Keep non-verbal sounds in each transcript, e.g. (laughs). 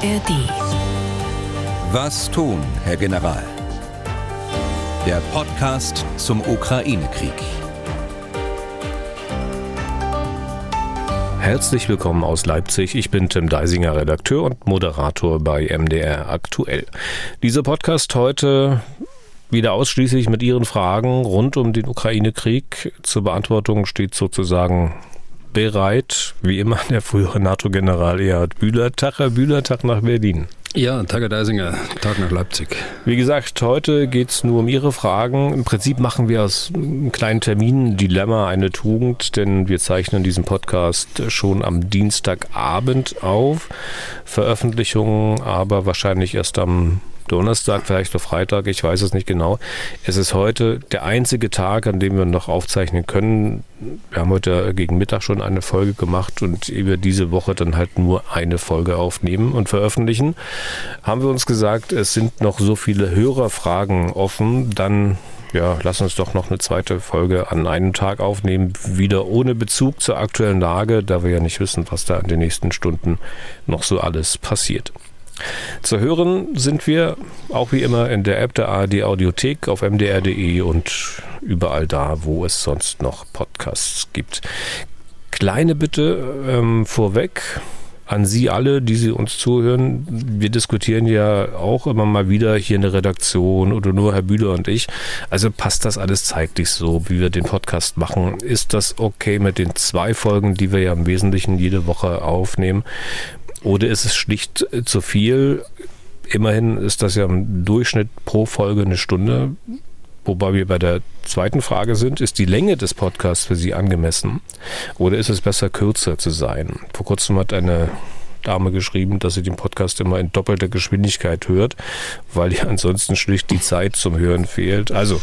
ARD. Was tun, Herr General? Der Podcast zum Ukraine-Krieg. Herzlich willkommen aus Leipzig. Ich bin Tim Deisinger, Redakteur und Moderator bei MDR Aktuell. Dieser Podcast heute wieder ausschließlich mit Ihren Fragen rund um den Ukraine-Krieg. Zur Beantwortung steht sozusagen bereit, wie immer, (laughs) der frühere NATO-General Erhard Bühler. Tag, Herr Bühler, Tag nach Berlin. Ja, Tag Herr Deisinger, Tag nach Leipzig. Wie gesagt, heute geht es nur um Ihre Fragen. Im Prinzip machen wir aus einem kleinen Termin Dilemma eine Tugend, denn wir zeichnen diesen Podcast schon am Dienstagabend auf. Veröffentlichung aber wahrscheinlich erst am Donnerstag, vielleicht noch Freitag, ich weiß es nicht genau. Es ist heute der einzige Tag, an dem wir noch aufzeichnen können. Wir haben heute gegen Mittag schon eine Folge gemacht und über diese Woche dann halt nur eine Folge aufnehmen und veröffentlichen. Haben wir uns gesagt, es sind noch so viele Hörerfragen offen, dann ja, lass uns doch noch eine zweite Folge an einem Tag aufnehmen, wieder ohne Bezug zur aktuellen Lage, da wir ja nicht wissen, was da in den nächsten Stunden noch so alles passiert. Zu hören sind wir auch wie immer in der App der ARD Audiothek auf mdr.de und überall da, wo es sonst noch Podcasts gibt. Kleine Bitte ähm, vorweg an Sie alle, die Sie uns zuhören. Wir diskutieren ja auch immer mal wieder hier in der Redaktion oder nur Herr Bühler und ich. Also passt das alles zeitlich so, wie wir den Podcast machen? Ist das okay mit den zwei Folgen, die wir ja im Wesentlichen jede Woche aufnehmen? Oder ist es schlicht zu viel? Immerhin ist das ja im Durchschnitt pro Folge eine Stunde. Wobei wir bei der zweiten Frage sind, ist die Länge des Podcasts für Sie angemessen? Oder ist es besser, kürzer zu sein? Vor kurzem hat eine Dame geschrieben, dass sie den Podcast immer in doppelter Geschwindigkeit hört, weil ihr ansonsten schlicht die Zeit zum Hören fehlt. Also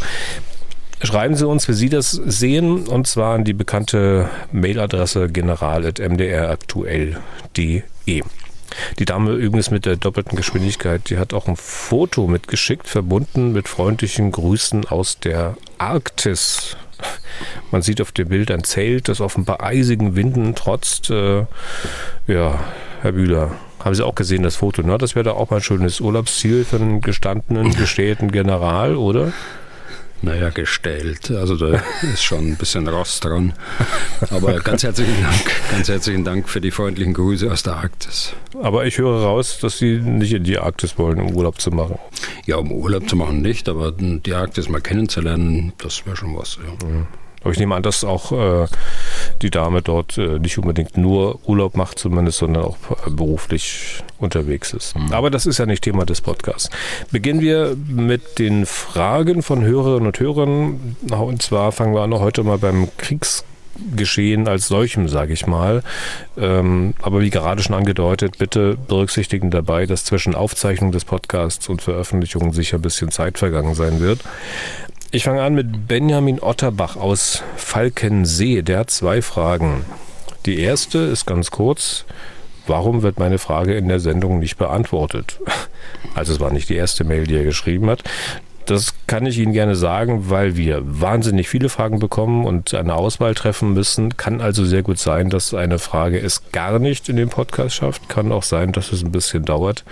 Schreiben Sie uns, wie Sie das sehen, und zwar an die bekannte Mailadresse general.mdraktuell.de. Die Dame übrigens mit der doppelten Geschwindigkeit, die hat auch ein Foto mitgeschickt, verbunden mit freundlichen Grüßen aus der Arktis. Man sieht auf dem Bild ein Zelt, das offenbar eisigen Winden trotzt. Äh, ja, Herr Bühler, haben Sie auch gesehen das Foto, ne? Das wäre da auch mal ein schönes Urlaubsziel für einen gestandenen, (laughs) gestählten General, oder? Naja, gestellt. Also da ist schon ein bisschen Rost dran. Aber (laughs) ganz herzlichen Dank, ganz herzlichen Dank für die freundlichen Grüße aus der Arktis. Aber ich höre raus, dass Sie nicht in die Arktis wollen, um Urlaub zu machen. Ja, um Urlaub zu machen nicht, aber die Arktis mal kennenzulernen, das wäre schon was. Ja. Mhm. Aber ich nehme an, dass auch äh, die Dame dort äh, nicht unbedingt nur Urlaub macht, zumindest, sondern auch äh, beruflich unterwegs ist. Mhm. Aber das ist ja nicht Thema des Podcasts. Beginnen wir mit den Fragen von Hörerinnen und Hörern. Und zwar fangen wir an heute mal beim Kriegsgeschehen als solchem, sage ich mal. Ähm, aber wie gerade schon angedeutet, bitte berücksichtigen dabei, dass zwischen Aufzeichnung des Podcasts und Veröffentlichung sicher ein bisschen Zeit vergangen sein wird. Ich fange an mit Benjamin Otterbach aus Falkensee. Der hat zwei Fragen. Die erste ist ganz kurz. Warum wird meine Frage in der Sendung nicht beantwortet? Also es war nicht die erste Mail, die er geschrieben hat. Das kann ich Ihnen gerne sagen, weil wir wahnsinnig viele Fragen bekommen und eine Auswahl treffen müssen. Kann also sehr gut sein, dass eine Frage es gar nicht in den Podcast schafft. Kann auch sein, dass es ein bisschen dauert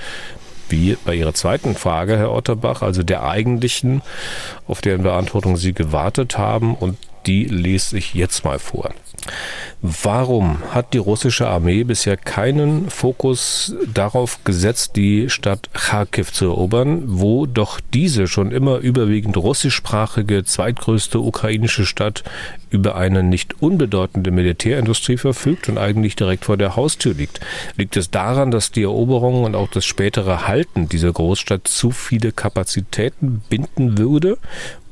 wie bei Ihrer zweiten Frage, Herr Otterbach, also der eigentlichen, auf deren Beantwortung Sie gewartet haben und die lese ich jetzt mal vor. Warum hat die russische Armee bisher keinen Fokus darauf gesetzt, die Stadt Kharkiv zu erobern, wo doch diese schon immer überwiegend russischsprachige zweitgrößte ukrainische Stadt über eine nicht unbedeutende Militärindustrie verfügt und eigentlich direkt vor der Haustür liegt? Liegt es daran, dass die Eroberung und auch das spätere Halten dieser Großstadt zu viele Kapazitäten binden würde?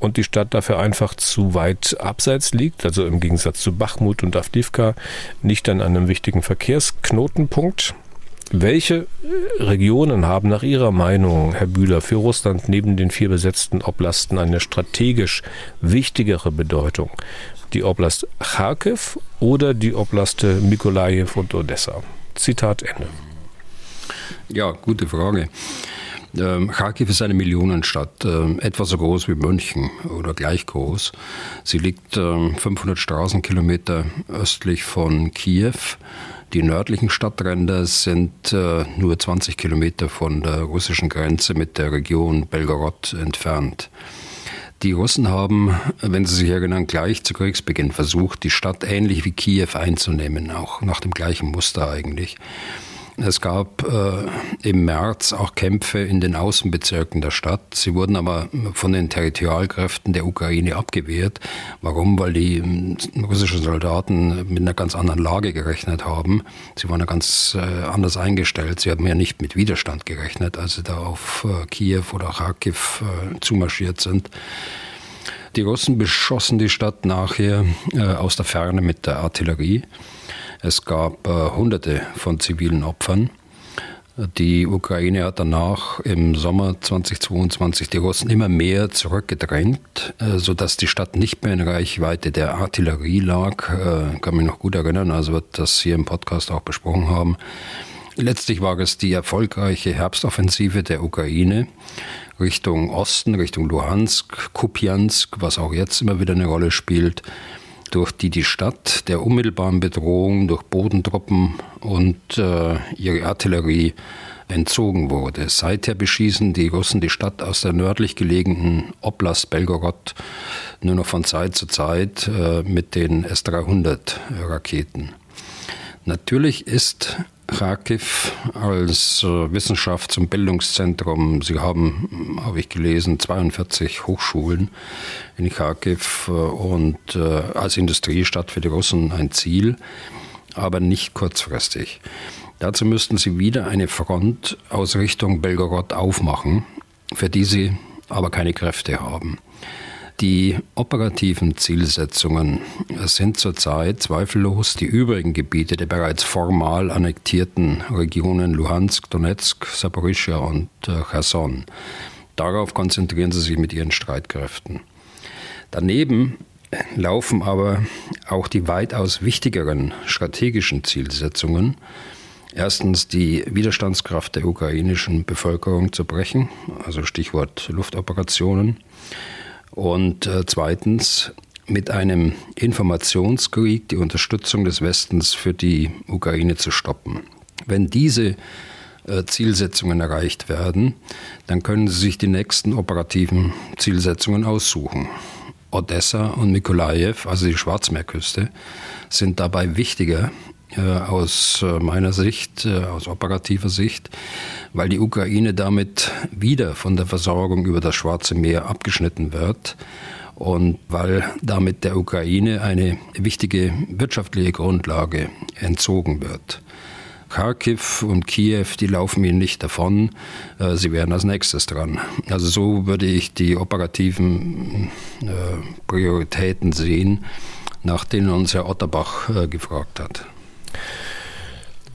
Und die Stadt dafür einfach zu weit abseits liegt, also im Gegensatz zu Bachmut und Avdivka nicht an einem wichtigen Verkehrsknotenpunkt. Welche Regionen haben nach Ihrer Meinung, Herr Bühler, für Russland neben den vier besetzten Oblasten eine strategisch wichtigere Bedeutung? Die Oblast Kharkiv oder die Oblaste Mikolajew und Odessa? Zitat Ende. Ja, gute Frage. Ähm, Kharkiv ist eine Millionenstadt, äh, etwa so groß wie München oder gleich groß. Sie liegt äh, 500 Straßenkilometer östlich von Kiew. Die nördlichen Stadtränder sind äh, nur 20 Kilometer von der russischen Grenze mit der Region Belgorod entfernt. Die Russen haben, wenn Sie sich erinnern, gleich zu Kriegsbeginn versucht, die Stadt ähnlich wie Kiew einzunehmen, auch nach dem gleichen Muster eigentlich. Es gab äh, im März auch Kämpfe in den Außenbezirken der Stadt. Sie wurden aber von den Territorialkräften der Ukraine abgewehrt. Warum? Weil die äh, russischen Soldaten mit einer ganz anderen Lage gerechnet haben. Sie waren ja ganz äh, anders eingestellt. Sie haben ja nicht mit Widerstand gerechnet, als sie da auf äh, Kiew oder Kharkiv äh, zumarschiert sind. Die Russen beschossen die Stadt nachher äh, aus der Ferne mit der Artillerie. Es gab äh, Hunderte von zivilen Opfern. Die Ukraine hat danach im Sommer 2022 die Russen immer mehr zurückgedrängt, äh, sodass die Stadt nicht mehr in Reichweite der Artillerie lag. Äh, kann mich noch gut erinnern, also wird das hier im Podcast auch besprochen haben. Letztlich war es die erfolgreiche Herbstoffensive der Ukraine Richtung Osten, Richtung Luhansk, Kupiansk, was auch jetzt immer wieder eine Rolle spielt durch die die Stadt der unmittelbaren Bedrohung durch Bodentruppen und äh, ihre Artillerie entzogen wurde. Seither beschießen die Russen die Stadt aus der nördlich gelegenen Oblast Belgorod nur noch von Zeit zu Zeit äh, mit den S-300-Raketen. Natürlich ist Kharkiv als äh, Wissenschafts- und Bildungszentrum. Sie haben, habe ich gelesen, 42 Hochschulen in Kharkiv äh, und äh, als Industriestadt für die Russen ein Ziel, aber nicht kurzfristig. Dazu müssten sie wieder eine Front aus Richtung Belgorod aufmachen, für die sie aber keine Kräfte haben. Die operativen Zielsetzungen sind zurzeit zweifellos die übrigen Gebiete der bereits formal annektierten Regionen Luhansk, Donetsk, Saporischia und äh, Cherson. Darauf konzentrieren sie sich mit ihren Streitkräften. Daneben laufen aber auch die weitaus wichtigeren strategischen Zielsetzungen. Erstens die Widerstandskraft der ukrainischen Bevölkerung zu brechen, also Stichwort Luftoperationen. Und äh, zweitens mit einem Informationskrieg die Unterstützung des Westens für die Ukraine zu stoppen. Wenn diese äh, Zielsetzungen erreicht werden, dann können Sie sich die nächsten operativen Zielsetzungen aussuchen. Odessa und Mikolajew, also die Schwarzmeerküste, sind dabei wichtiger aus äh, meiner Sicht, äh, aus operativer Sicht, weil die Ukraine damit wieder von der Versorgung über das Schwarze Meer abgeschnitten wird und weil damit der Ukraine eine wichtige wirtschaftliche Grundlage entzogen wird. Kharkiv und Kiew, die laufen ihnen nicht davon. Sie wären als nächstes dran. Also so würde ich die operativen Prioritäten sehen, nach denen uns Herr Otterbach gefragt hat.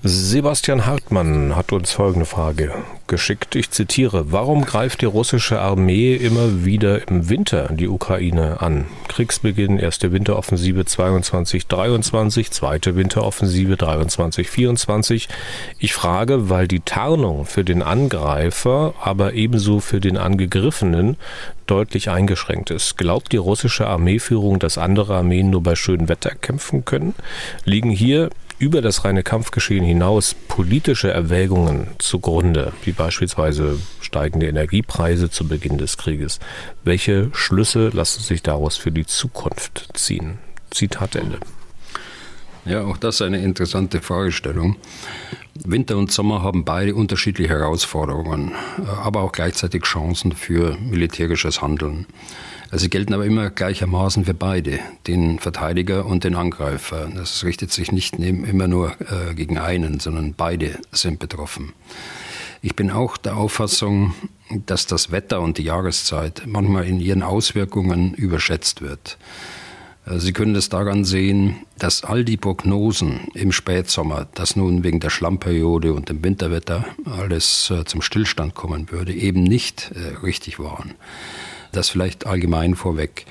Sebastian Hartmann hat uns folgende Frage geschickt. Ich zitiere, warum greift die russische Armee immer wieder im Winter die Ukraine an? Kriegsbeginn, erste Winteroffensive 22-23, zweite Winteroffensive 23-24. Ich frage, weil die Tarnung für den Angreifer, aber ebenso für den Angegriffenen deutlich eingeschränkt ist. Glaubt die russische Armeeführung, dass andere Armeen nur bei schönem Wetter kämpfen können? Liegen hier über das reine Kampfgeschehen hinaus politische Erwägungen zugrunde, wie beispielsweise steigende Energiepreise zu Beginn des Krieges. Welche Schlüsse lassen sich daraus für die Zukunft ziehen? Zitat Ende. Ja, auch das ist eine interessante Fragestellung. Winter und Sommer haben beide unterschiedliche Herausforderungen, aber auch gleichzeitig Chancen für militärisches Handeln. Also sie gelten aber immer gleichermaßen für beide, den Verteidiger und den Angreifer. Das richtet sich nicht immer nur äh, gegen einen, sondern beide sind betroffen. Ich bin auch der Auffassung, dass das Wetter und die Jahreszeit manchmal in ihren Auswirkungen überschätzt wird. Äh, sie können es daran sehen, dass all die Prognosen im Spätsommer, dass nun wegen der Schlammperiode und dem Winterwetter alles äh, zum Stillstand kommen würde, eben nicht richtig waren. Das vielleicht allgemein vorweg.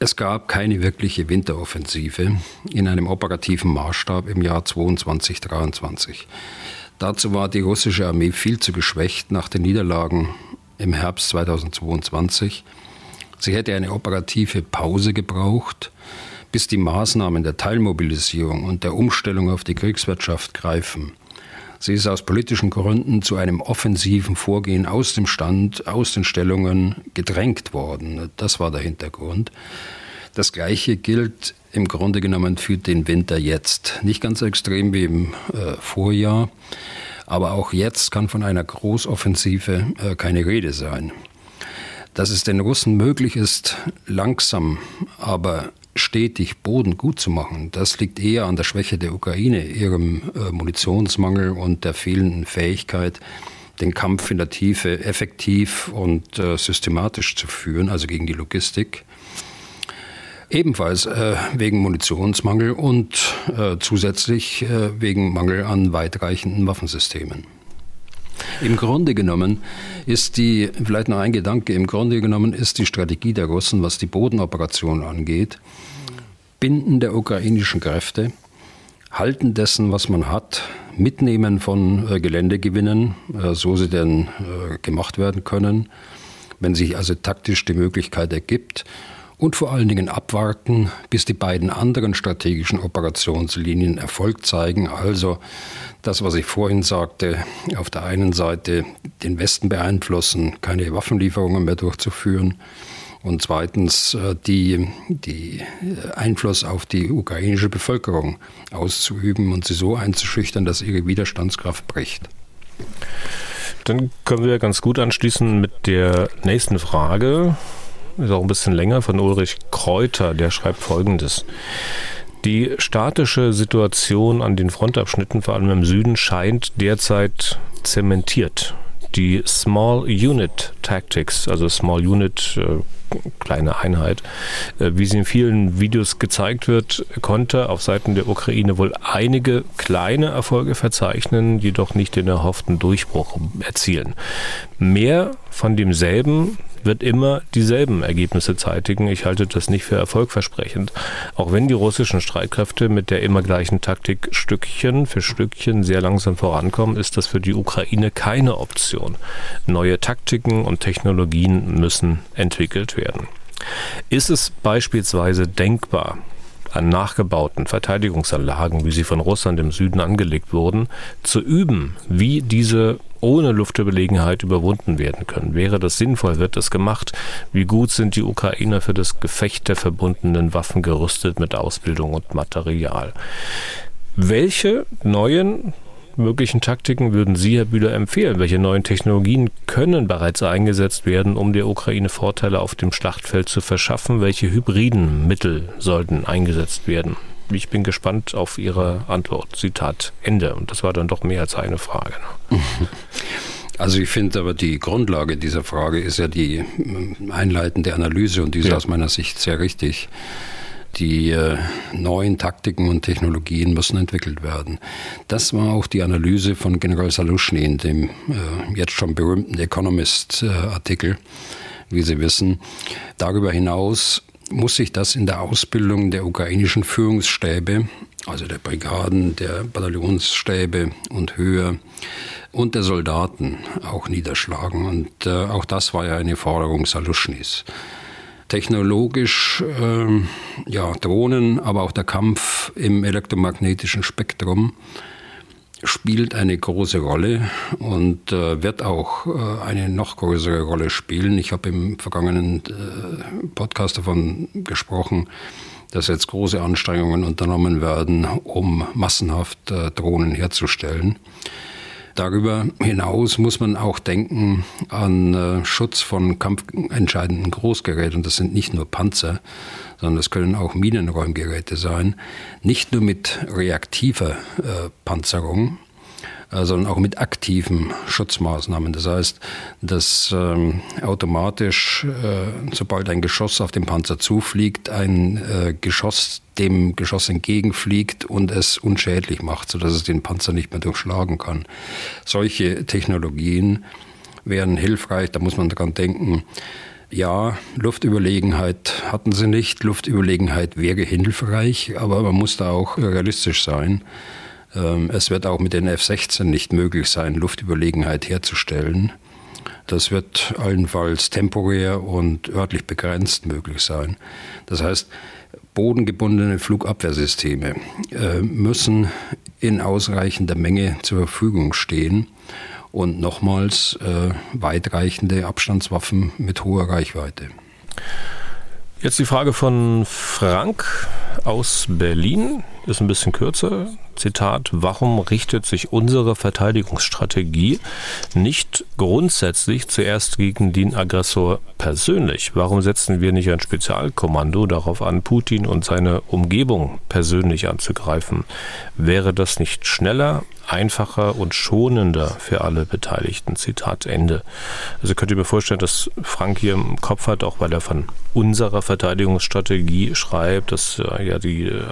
Es gab keine wirkliche Winteroffensive in einem operativen Maßstab im Jahr 22-23. Dazu war die russische Armee viel zu geschwächt nach den Niederlagen im Herbst 2022. Sie hätte eine operative Pause gebraucht, bis die Maßnahmen der Teilmobilisierung und der Umstellung auf die Kriegswirtschaft greifen. Sie ist aus politischen Gründen zu einem offensiven Vorgehen aus dem Stand, aus den Stellungen gedrängt worden. Das war der Hintergrund. Das Gleiche gilt im Grunde genommen für den Winter jetzt. Nicht ganz so extrem wie im äh, Vorjahr, aber auch jetzt kann von einer Großoffensive äh, keine Rede sein. Dass es den Russen möglich ist, langsam, aber stetig Boden gut zu machen, das liegt eher an der Schwäche der Ukraine, ihrem äh, Munitionsmangel und der fehlenden Fähigkeit, den Kampf in der Tiefe effektiv und äh, systematisch zu führen, also gegen die Logistik. Ebenfalls äh, wegen Munitionsmangel und äh, zusätzlich wegen Mangel an weitreichenden Waffensystemen. Im Grunde genommen ist die, vielleicht noch ein Gedanke, im Grunde genommen ist die Strategie der Russen, was die Bodenoperation angeht, Binden der ukrainischen Kräfte, Halten dessen, was man hat, Mitnehmen von äh, Geländegewinnen, äh, so sie denn äh, gemacht werden können, wenn sich also taktisch die Möglichkeit ergibt, und vor allen Dingen abwarten, bis die beiden anderen strategischen Operationslinien Erfolg zeigen, also das, was ich vorhin sagte, auf der einen Seite den Westen beeinflussen, keine Waffenlieferungen mehr durchzuführen und zweitens äh, die, die Einfluss auf die ukrainische Bevölkerung auszuüben und sie so einzuschüchtern, dass ihre Widerstandskraft bricht. Dann können wir ganz gut anschließen mit der nächsten Frage. Ist auch ein bisschen länger von Ulrich Kräuter, der schreibt folgendes. Die statische Situation an den Frontabschnitten, vor allem im Süden, scheint derzeit zementiert. Die Small Unit Tactics, also Small Unit, äh, kleine Einheit, äh, wie sie in vielen Videos gezeigt wird, konnte auf Seiten der Ukraine wohl einige kleine Erfolge verzeichnen, jedoch nicht den erhofften Durchbruch erzielen. Mehr von demselben wird immer dieselben Ergebnisse zeitigen. Ich halte das nicht für erfolgversprechend. Auch wenn die russischen Streitkräfte mit der immer gleichen Taktik Stückchen für Stückchen sehr langsam vorankommen, ist das für die Ukraine keine Option. Neue Taktiken und Technologien müssen entwickelt werden. Ist es beispielsweise denkbar, an nachgebauten Verteidigungsanlagen, wie sie von Russland im Süden angelegt wurden, zu üben, wie diese ohne Luftüberlegenheit überwunden werden können. Wäre das sinnvoll, wird das gemacht? Wie gut sind die Ukrainer für das Gefecht der verbundenen Waffen gerüstet mit Ausbildung und Material? Welche neuen möglichen Taktiken würden Sie, Herr Bühler, empfehlen? Welche neuen Technologien können bereits eingesetzt werden, um der Ukraine Vorteile auf dem Schlachtfeld zu verschaffen? Welche hybriden Mittel sollten eingesetzt werden? Ich bin gespannt auf Ihre Antwort. Zitat Ende. Und das war dann doch mehr als eine Frage. (laughs) Also ich finde aber die Grundlage dieser Frage ist ja die einleitende Analyse und die ist ja. aus meiner Sicht sehr richtig. Die äh, neuen Taktiken und Technologien müssen entwickelt werden. Das war auch die Analyse von General Salushny in dem äh, jetzt schon berühmten Economist-Artikel, wie Sie wissen. Darüber hinaus muss sich das in der Ausbildung der ukrainischen Führungsstäbe, also der Brigaden, der Bataillonsstäbe und höher, und der Soldaten auch niederschlagen. Und äh, auch das war ja eine Forderung Saluschnis technologisch äh, ja, Drohnen, aber auch der Kampf im elektromagnetischen Spektrum spielt eine große Rolle und äh, wird auch äh, eine noch größere Rolle spielen. Ich habe im vergangenen äh, Podcast davon gesprochen, dass jetzt große Anstrengungen unternommen werden, um massenhaft äh, Drohnen herzustellen. Darüber hinaus muss man auch denken an äh, Schutz von kampfentscheidenden Großgeräten. Das sind nicht nur Panzer, sondern das können auch Minenräumgeräte sein. Nicht nur mit reaktiver äh, Panzerung, sondern auch mit aktiven Schutzmaßnahmen. Das heißt, dass ähm, automatisch, äh, sobald ein Geschoss auf den Panzer zufliegt, ein äh, Geschoss dem Geschoss entgegenfliegt und es unschädlich macht, sodass es den Panzer nicht mehr durchschlagen kann. Solche Technologien wären hilfreich, da muss man dran denken. Ja, Luftüberlegenheit hatten sie nicht. Luftüberlegenheit wäre hilfreich, aber man muss da auch realistisch sein. Ähm, es wird auch mit den F-16 nicht möglich sein, Luftüberlegenheit herzustellen. Das wird allenfalls temporär und örtlich begrenzt möglich sein. Das heißt, bodengebundene Flugabwehrsysteme äh, müssen in ausreichender Menge zur Verfügung stehen und nochmals äh, weitreichende Abstandswaffen mit hoher Reichweite. Jetzt die Frage von Frank aus Berlin, ist ein bisschen kürzer. Zitat, warum richtet sich unsere Verteidigungsstrategie nicht grundsätzlich zuerst gegen den Aggressor persönlich? Warum setzen wir nicht ein Spezialkommando darauf an, Putin und seine Umgebung persönlich anzugreifen? Wäre das nicht schneller, einfacher und schonender für alle Beteiligten? Zitat Ende. Also könnt ihr mir vorstellen, dass Frank hier im Kopf hat, auch weil er von unserer Verteidigungsstrategie schreibt, dass äh, ja die äh,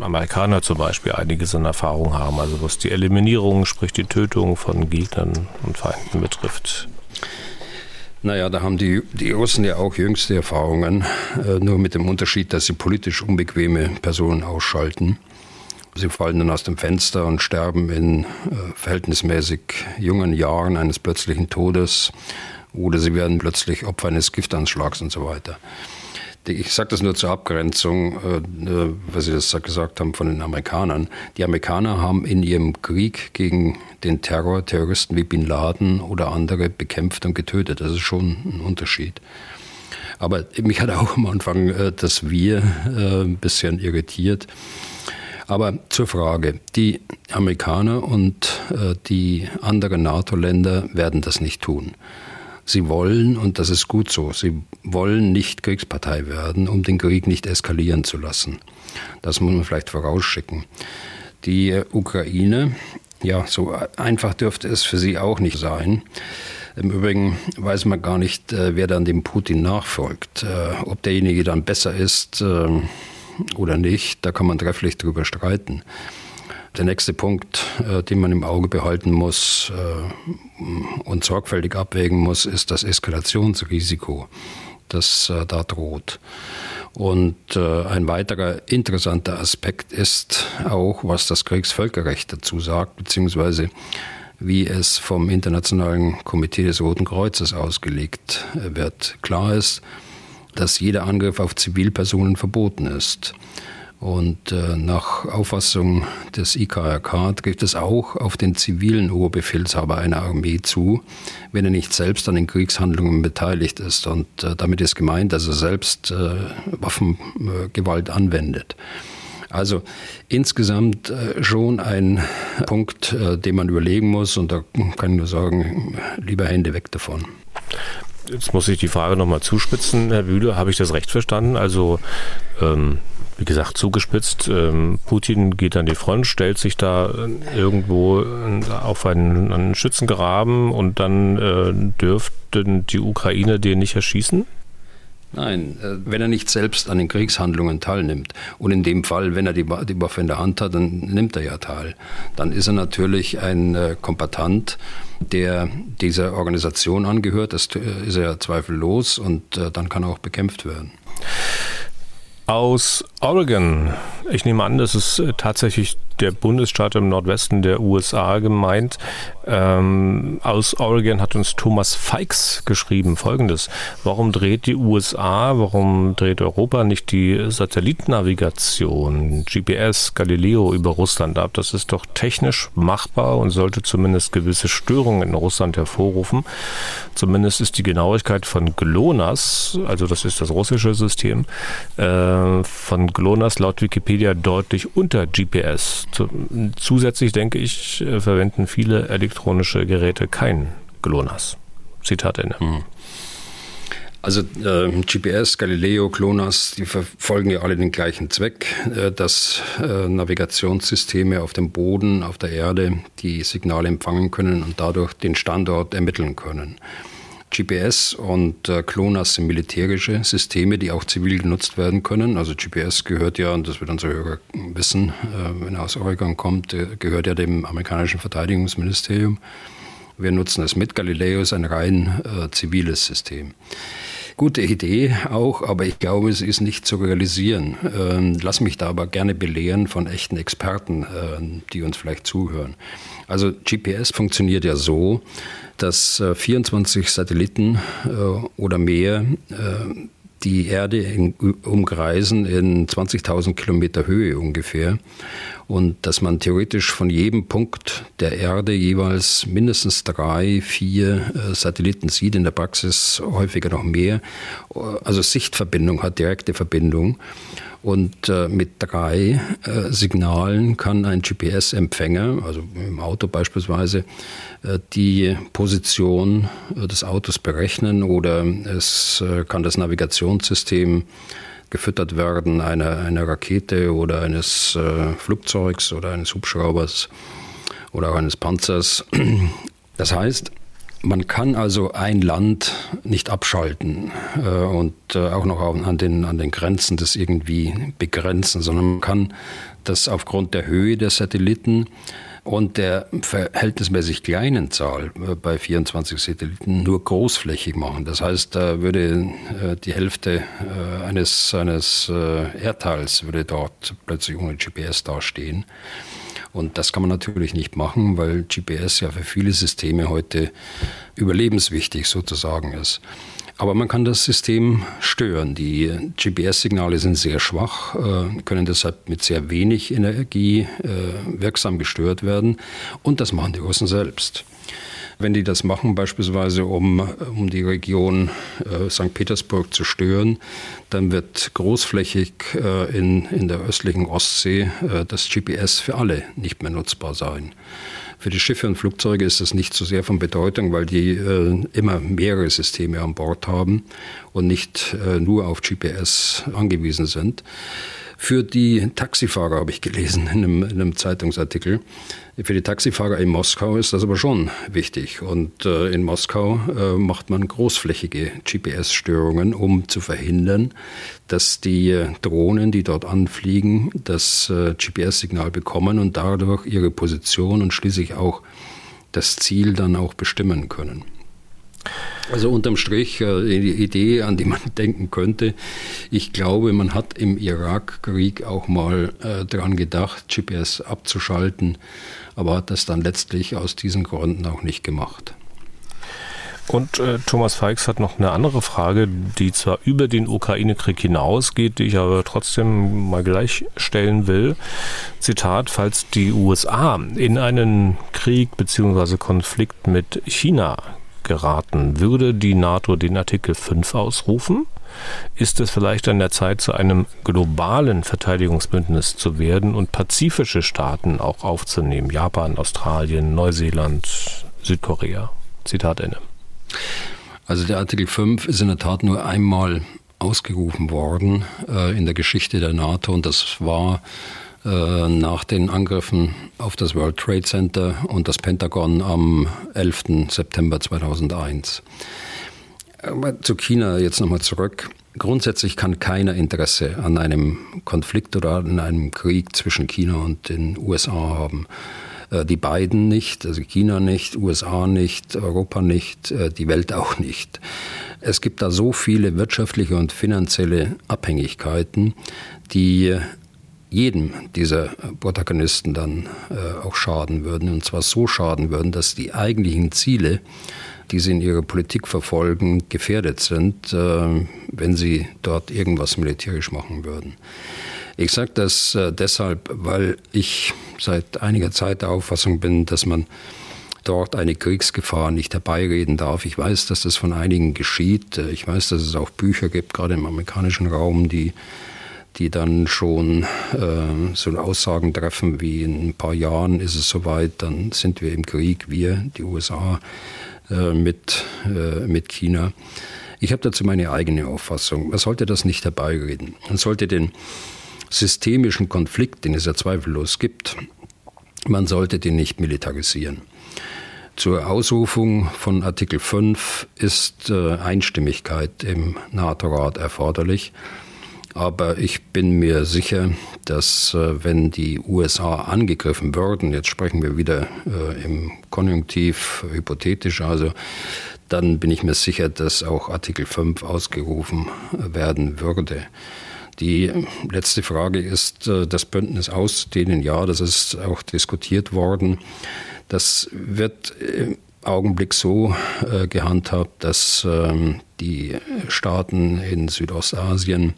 Amerikaner zum Beispiel einiges an Erfahrung haben, also was die Eliminierung, sprich die Tötung von Gegnern und Feinden betrifft. Naja, da haben die, die Russen ja auch jüngste Erfahrungen, äh, nur mit dem Unterschied, dass sie politisch unbequeme Personen ausschalten. Sie fallen dann aus dem Fenster und sterben in äh, verhältnismäßig jungen Jahren eines plötzlichen Todes oder sie werden plötzlich Opfer eines Giftanschlags und so weiter. Ich sage das nur zur Abgrenzung, äh, weil Sie das gesagt haben von den Amerikanern. Die Amerikaner haben in ihrem Krieg gegen den Terror Terroristen wie Bin Laden oder andere bekämpft und getötet. Das ist schon ein Unterschied. Aber mich hat auch am Anfang äh, das Wir äh, ein bisschen irritiert. Aber zur Frage, die Amerikaner und die anderen NATO-Länder werden das nicht tun. Sie wollen, und das ist gut so, sie wollen nicht Kriegspartei werden, um den Krieg nicht eskalieren zu lassen. Das muss man vielleicht vorausschicken. Die Ukraine, ja, so einfach dürfte es für sie auch nicht sein. Im Übrigen weiß man gar nicht, äh, wer dann dem Putin nachfolgt. Äh, ob derjenige dann besser ist äh, oder nicht, da kann man trefflich drüber streiten. Der nächste Punkt, äh, den man im Auge behalten muss äh, und sorgfältig abwägen muss, ist das Eskalationsrisiko, das äh, da droht. Und ein weiterer interessanter Aspekt ist auch, was das Kriegsvölkerrecht dazu sagt, beziehungsweise wie es vom Internationalen Komitee des Roten Kreuzes ausgelegt wird. Klar ist, dass jeder Angriff auf Zivilpersonen verboten ist. Und äh, nach Auffassung des IKRK trifft es auch auf den zivilen Oberbefehlshaber einer Armee zu, wenn er nicht selbst an den Kriegshandlungen beteiligt ist. Und äh, damit ist gemeint, dass er selbst äh, Waffengewalt anwendet. Also insgesamt schon ein Punkt, den man überlegen muss. Und da kann ich nur sagen, lieber Hände weg davon. Jetzt muss ich die Frage nochmal zuspitzen, Herr Wühle. Habe ich das recht verstanden? Also ähm, wie gesagt, zugespitzt. Ähm, Putin geht an die Front, stellt sich da irgendwo auf einen, einen Schützengraben und dann äh, dürfte die Ukraine den nicht erschießen? Nein, äh, wenn er nicht selbst an den Kriegshandlungen teilnimmt. Und in dem Fall, wenn er die, Waffe in der Hand hat, dann nimmt er ja teil. Dann ist er natürlich ein äh, Kompatant, der dieser Organisation angehört. Das äh, ist er ja zweifellos und äh, dann kann er auch bekämpft werden aus Oregon. Ich nehme an, das ist äh, tatsächlich der Bundesstaat im Nordwesten der USA gemeint. Ähm, aus Oregon hat uns Thomas Feix geschrieben folgendes. Warum dreht die USA, warum dreht Europa nicht die Satellitennavigation, GPS, Galileo über Russland ab? Das ist doch technisch machbar und sollte zumindest gewisse Störungen in Russland hervorrufen. Zumindest ist die Genauigkeit von GLONASS, also das ist das russische System, äh, von GLONASS laut Wikipedia deutlich unter GPS. Zusätzlich denke ich, äh, verwenden viele elektronische Geräte kein GLONASS. Zitat Ende. Mhm. Also äh, GPS, Galileo, GLONASS, die verfolgen ja alle den gleichen Zweck, äh, dass äh, Navigationssysteme auf dem Boden, auf der Erde die Signale empfangen können und dadurch den Standort ermitteln können. GPS und äh, GLONASS sind militärische Systeme, die auch zivil genutzt werden können. Also GPS gehört ja, und das wird unsere Hörer wissen, äh, wenn er aus Oregon kommt, äh, gehört ja dem amerikanischen Verteidigungsministerium. Wir nutzen es mit. Galileo ist ein rein äh, ziviles System. Gute Idee auch, aber ich glaube, es ist nicht zu realisieren. Ähm, lass mich da aber gerne belehren von echten Experten, äh, die uns vielleicht zuhören. Also GPS funktioniert ja so, dass 24 äh, Satelliten äh, oder mehr die Erde umkreisen in 20.000 Kilometer Höhe ungefähr und dass man theoretisch von jedem Punkt der Erde jeweils mindestens drei, vier äh, Satelliten sieht, in der Praxis häufiger noch mehr. Also Sichtverbindung hat direkte Verbindung. Und äh, mit drei äh, Signalen kann ein GPS-Empfänger, also im Auto beispielsweise, äh, die Position des Autos berechnen oder es kann das Navigationssystem gefüttert werden, einer eine Rakete oder eines Flugzeugs oder eines Hubschraubers oder auch eines Panzers. Das heißt, man kann also ein Land nicht abschalten äh, und äh, auch noch an den, an den Grenzen das irgendwie begrenzen, sondern man kann das aufgrund der Höhe der Satelliten und der verhältnismäßig kleinen Zahl äh, bei 24 Satelliten nur großflächig machen. Das heißt, da würde äh, die Hälfte äh, eines, eines Erdteils würde dort plötzlich ohne GPS dastehen. Und das kann man natürlich nicht machen, weil GPS ja für viele Systeme heute überlebenswichtig sozusagen ist. Aber man kann das System stören. Die GPS-Signale sind sehr schwach, äh, können deshalb mit sehr wenig Energie äh, wirksam gestört werden. Und das machen die Russen selbst. Wenn die das machen, beispielsweise um, um die Region äh, St. Petersburg zu stören, dann wird großflächig äh, in, in der östlichen Ostsee äh, das GPS für alle nicht mehr nutzbar sein. Für die Schiffe und Flugzeuge ist das nicht so sehr von Bedeutung, weil die äh, immer mehrere Systeme an Bord haben und nicht äh, nur auf GPS angewiesen sind. Für die Taxifahrer habe ich gelesen in einem, in einem, Zeitungsartikel. Für die Taxifahrer in Moskau ist das aber schon wichtig. Und äh, in Moskau äh, macht man großflächige GPS-Störungen, um zu verhindern, dass die äh, Drohnen, die dort anfliegen, das äh, GPS-Signal bekommen und dadurch ihre Position und schließlich auch das Ziel dann auch bestimmen können. Also unterm Strich äh, die Idee, an die man (laughs) denken könnte. Ich glaube, man hat im Irakkrieg auch mal äh, daran gedacht, GPS abzuschalten, aber hat das dann letztlich aus diesen Gründen auch nicht gemacht. Und äh, Thomas Feix hat noch eine andere Frage, die zwar über den Ukraine-Krieg hinausgeht, die ich aber trotzdem mal gleich stellen will. Zitat, falls die USA in einen Krieg bzw. Konflikt mit China geraten. Würde die NATO den Artikel 5 ausrufen? Ist es vielleicht an der Zeit, zu einem globalen Verteidigungsbündnis zu werden und pazifische Staaten auch aufzunehmen? Japan, Australien, Neuseeland, Südkorea. Zitat Ende. Also der Artikel 5 ist in der Tat nur einmal ausgerufen worden äh, in der Geschichte der NATO und das war nach den Angriffen auf das World Trade Center und das Pentagon am 11. September 2001. Aber zu China jetzt nochmal zurück. Grundsätzlich kann keiner Interesse an einem Konflikt oder an einem Krieg zwischen China und den USA haben. Äh, die beiden nicht, also China nicht, USA nicht, Europa nicht, äh, die Welt auch nicht. Es gibt da so viele wirtschaftliche und finanzielle Abhängigkeiten, die jedem dieser Protagonisten dann äh, auch schaden würden. Und zwar so schaden würden, dass die eigentlichen Ziele, die sie in ihrer Politik verfolgen, gefährdet sind, äh, wenn sie dort irgendwas militärisch machen würden. Ich sage das äh, deshalb, weil ich seit einiger Zeit der Auffassung bin, dass man dort eine Kriegsgefahr nicht herbeireden darf. Ich weiß, dass das von einigen geschieht. Ich weiß, dass es auch Bücher gibt, gerade im amerikanischen Raum, die die dann schon äh, so Aussagen treffen wie in ein paar Jahren ist es soweit, dann sind wir im Krieg, wir, die USA, äh, mit, äh, mit China. Ich habe dazu meine eigene Auffassung. Man sollte das nicht herbeireden. Man sollte den systemischen Konflikt, den es ja zweifellos gibt, man sollte den nicht militarisieren. Zur Ausrufung von Artikel 5 ist äh, Einstimmigkeit im NATO-Rat erforderlich. Aber ich bin mir sicher, dass äh, wenn die USA angegriffen würden, jetzt sprechen wir wieder äh, im Konjunktiv hypothetisch, also dann bin ich mir sicher, dass auch Artikel 5 ausgerufen werden würde. Die letzte Frage ist, äh, das Bündnis auszudehnen. Ja, das ist auch diskutiert worden. Das wird Augenblick so gehandhabt, dass ähm, die Staaten in Südostasien,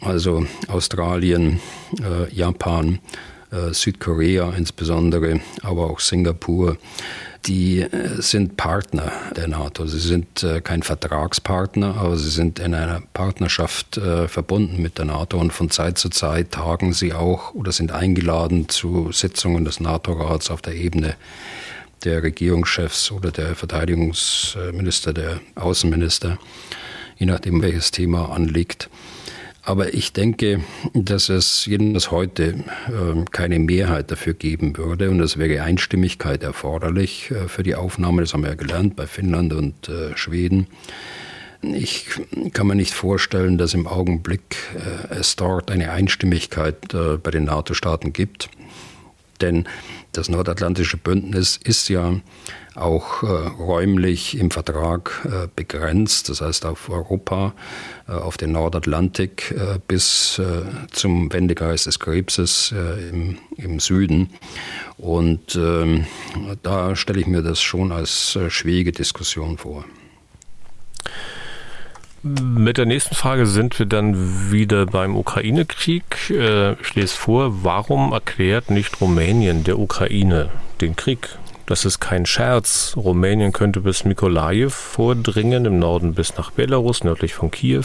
also Australien, äh, Japan, äh, Südkorea insbesondere, aber auch Singapur, die äh, sind Partner der NATO. Sie sind äh, kein Vertragspartner, aber sie sind in einer Partnerschaft äh, verbunden mit der NATO und von Zeit zu Zeit tagen sie auch oder sind eingeladen zu Sitzungen des NATO-Rats auf der Ebene der Regierungschefs oder der Verteidigungsminister, der Außenminister, je nachdem welches Thema anliegt. Aber ich denke, dass es jedenfalls heute äh, keine Mehrheit dafür geben würde und es wäre Einstimmigkeit erforderlich äh, für die Aufnahme. Das haben wir ja gelernt bei Finnland und äh, Schweden. Ich kann mir nicht vorstellen, dass im Augenblick äh, es dort eine Einstimmigkeit bei den NATO-Staaten gibt. Denn das Nordatlantische Bündnis ist ja auch äh, räumlich im Vertrag äh, begrenzt, das heißt auf Europa, äh, auf den Nordatlantik äh, bis äh, zum Wendekreis des Krebses äh, im, im, Süden. Und ähm, da stelle ich mir das schon als schwierige Diskussion vor. Mit der nächsten Frage sind wir dann wieder beim Ukraine-Krieg. Ich lese vor, warum erklärt nicht Rumänien der Ukraine den Krieg? Das ist kein Scherz. Rumänien könnte bis Mikolajew vordringen, im Norden bis nach Belarus, nördlich von Kiew.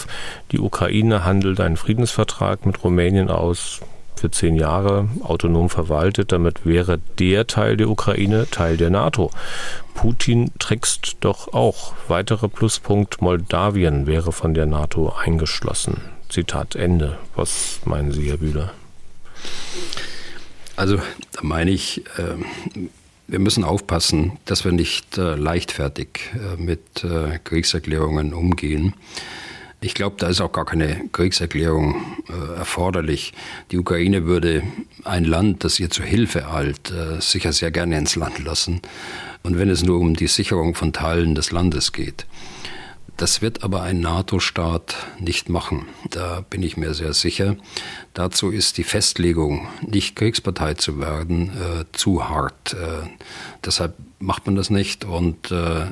Die Ukraine handelt einen Friedensvertrag mit Rumänien aus für zehn Jahre autonom verwaltet. Damit wäre der Teil der Ukraine Teil der NATO. Putin trickst doch auch. Weiterer Pluspunkt Moldawien wäre von der NATO eingeschlossen. Zitat Ende. Was meinen Sie, Herr Bühler? Also da meine ich, äh, wir müssen aufpassen, dass wir nicht äh, leichtfertig äh, mit äh, Kriegserklärungen umgehen. Ich glaube, da ist auch gar keine Kriegserklärung äh, erforderlich. Die Ukraine würde ein Land, das ihr zur Hilfe eilt, äh, sicher sehr gerne ins Land lassen. Und wenn es nur um die Sicherung von Teilen des Landes geht. Das wird aber ein NATO-Staat nicht machen. Da bin ich mir sehr sicher. Dazu ist die Festlegung, nicht Kriegspartei zu werden, äh, zu hart. Äh, deshalb macht man das nicht und äh,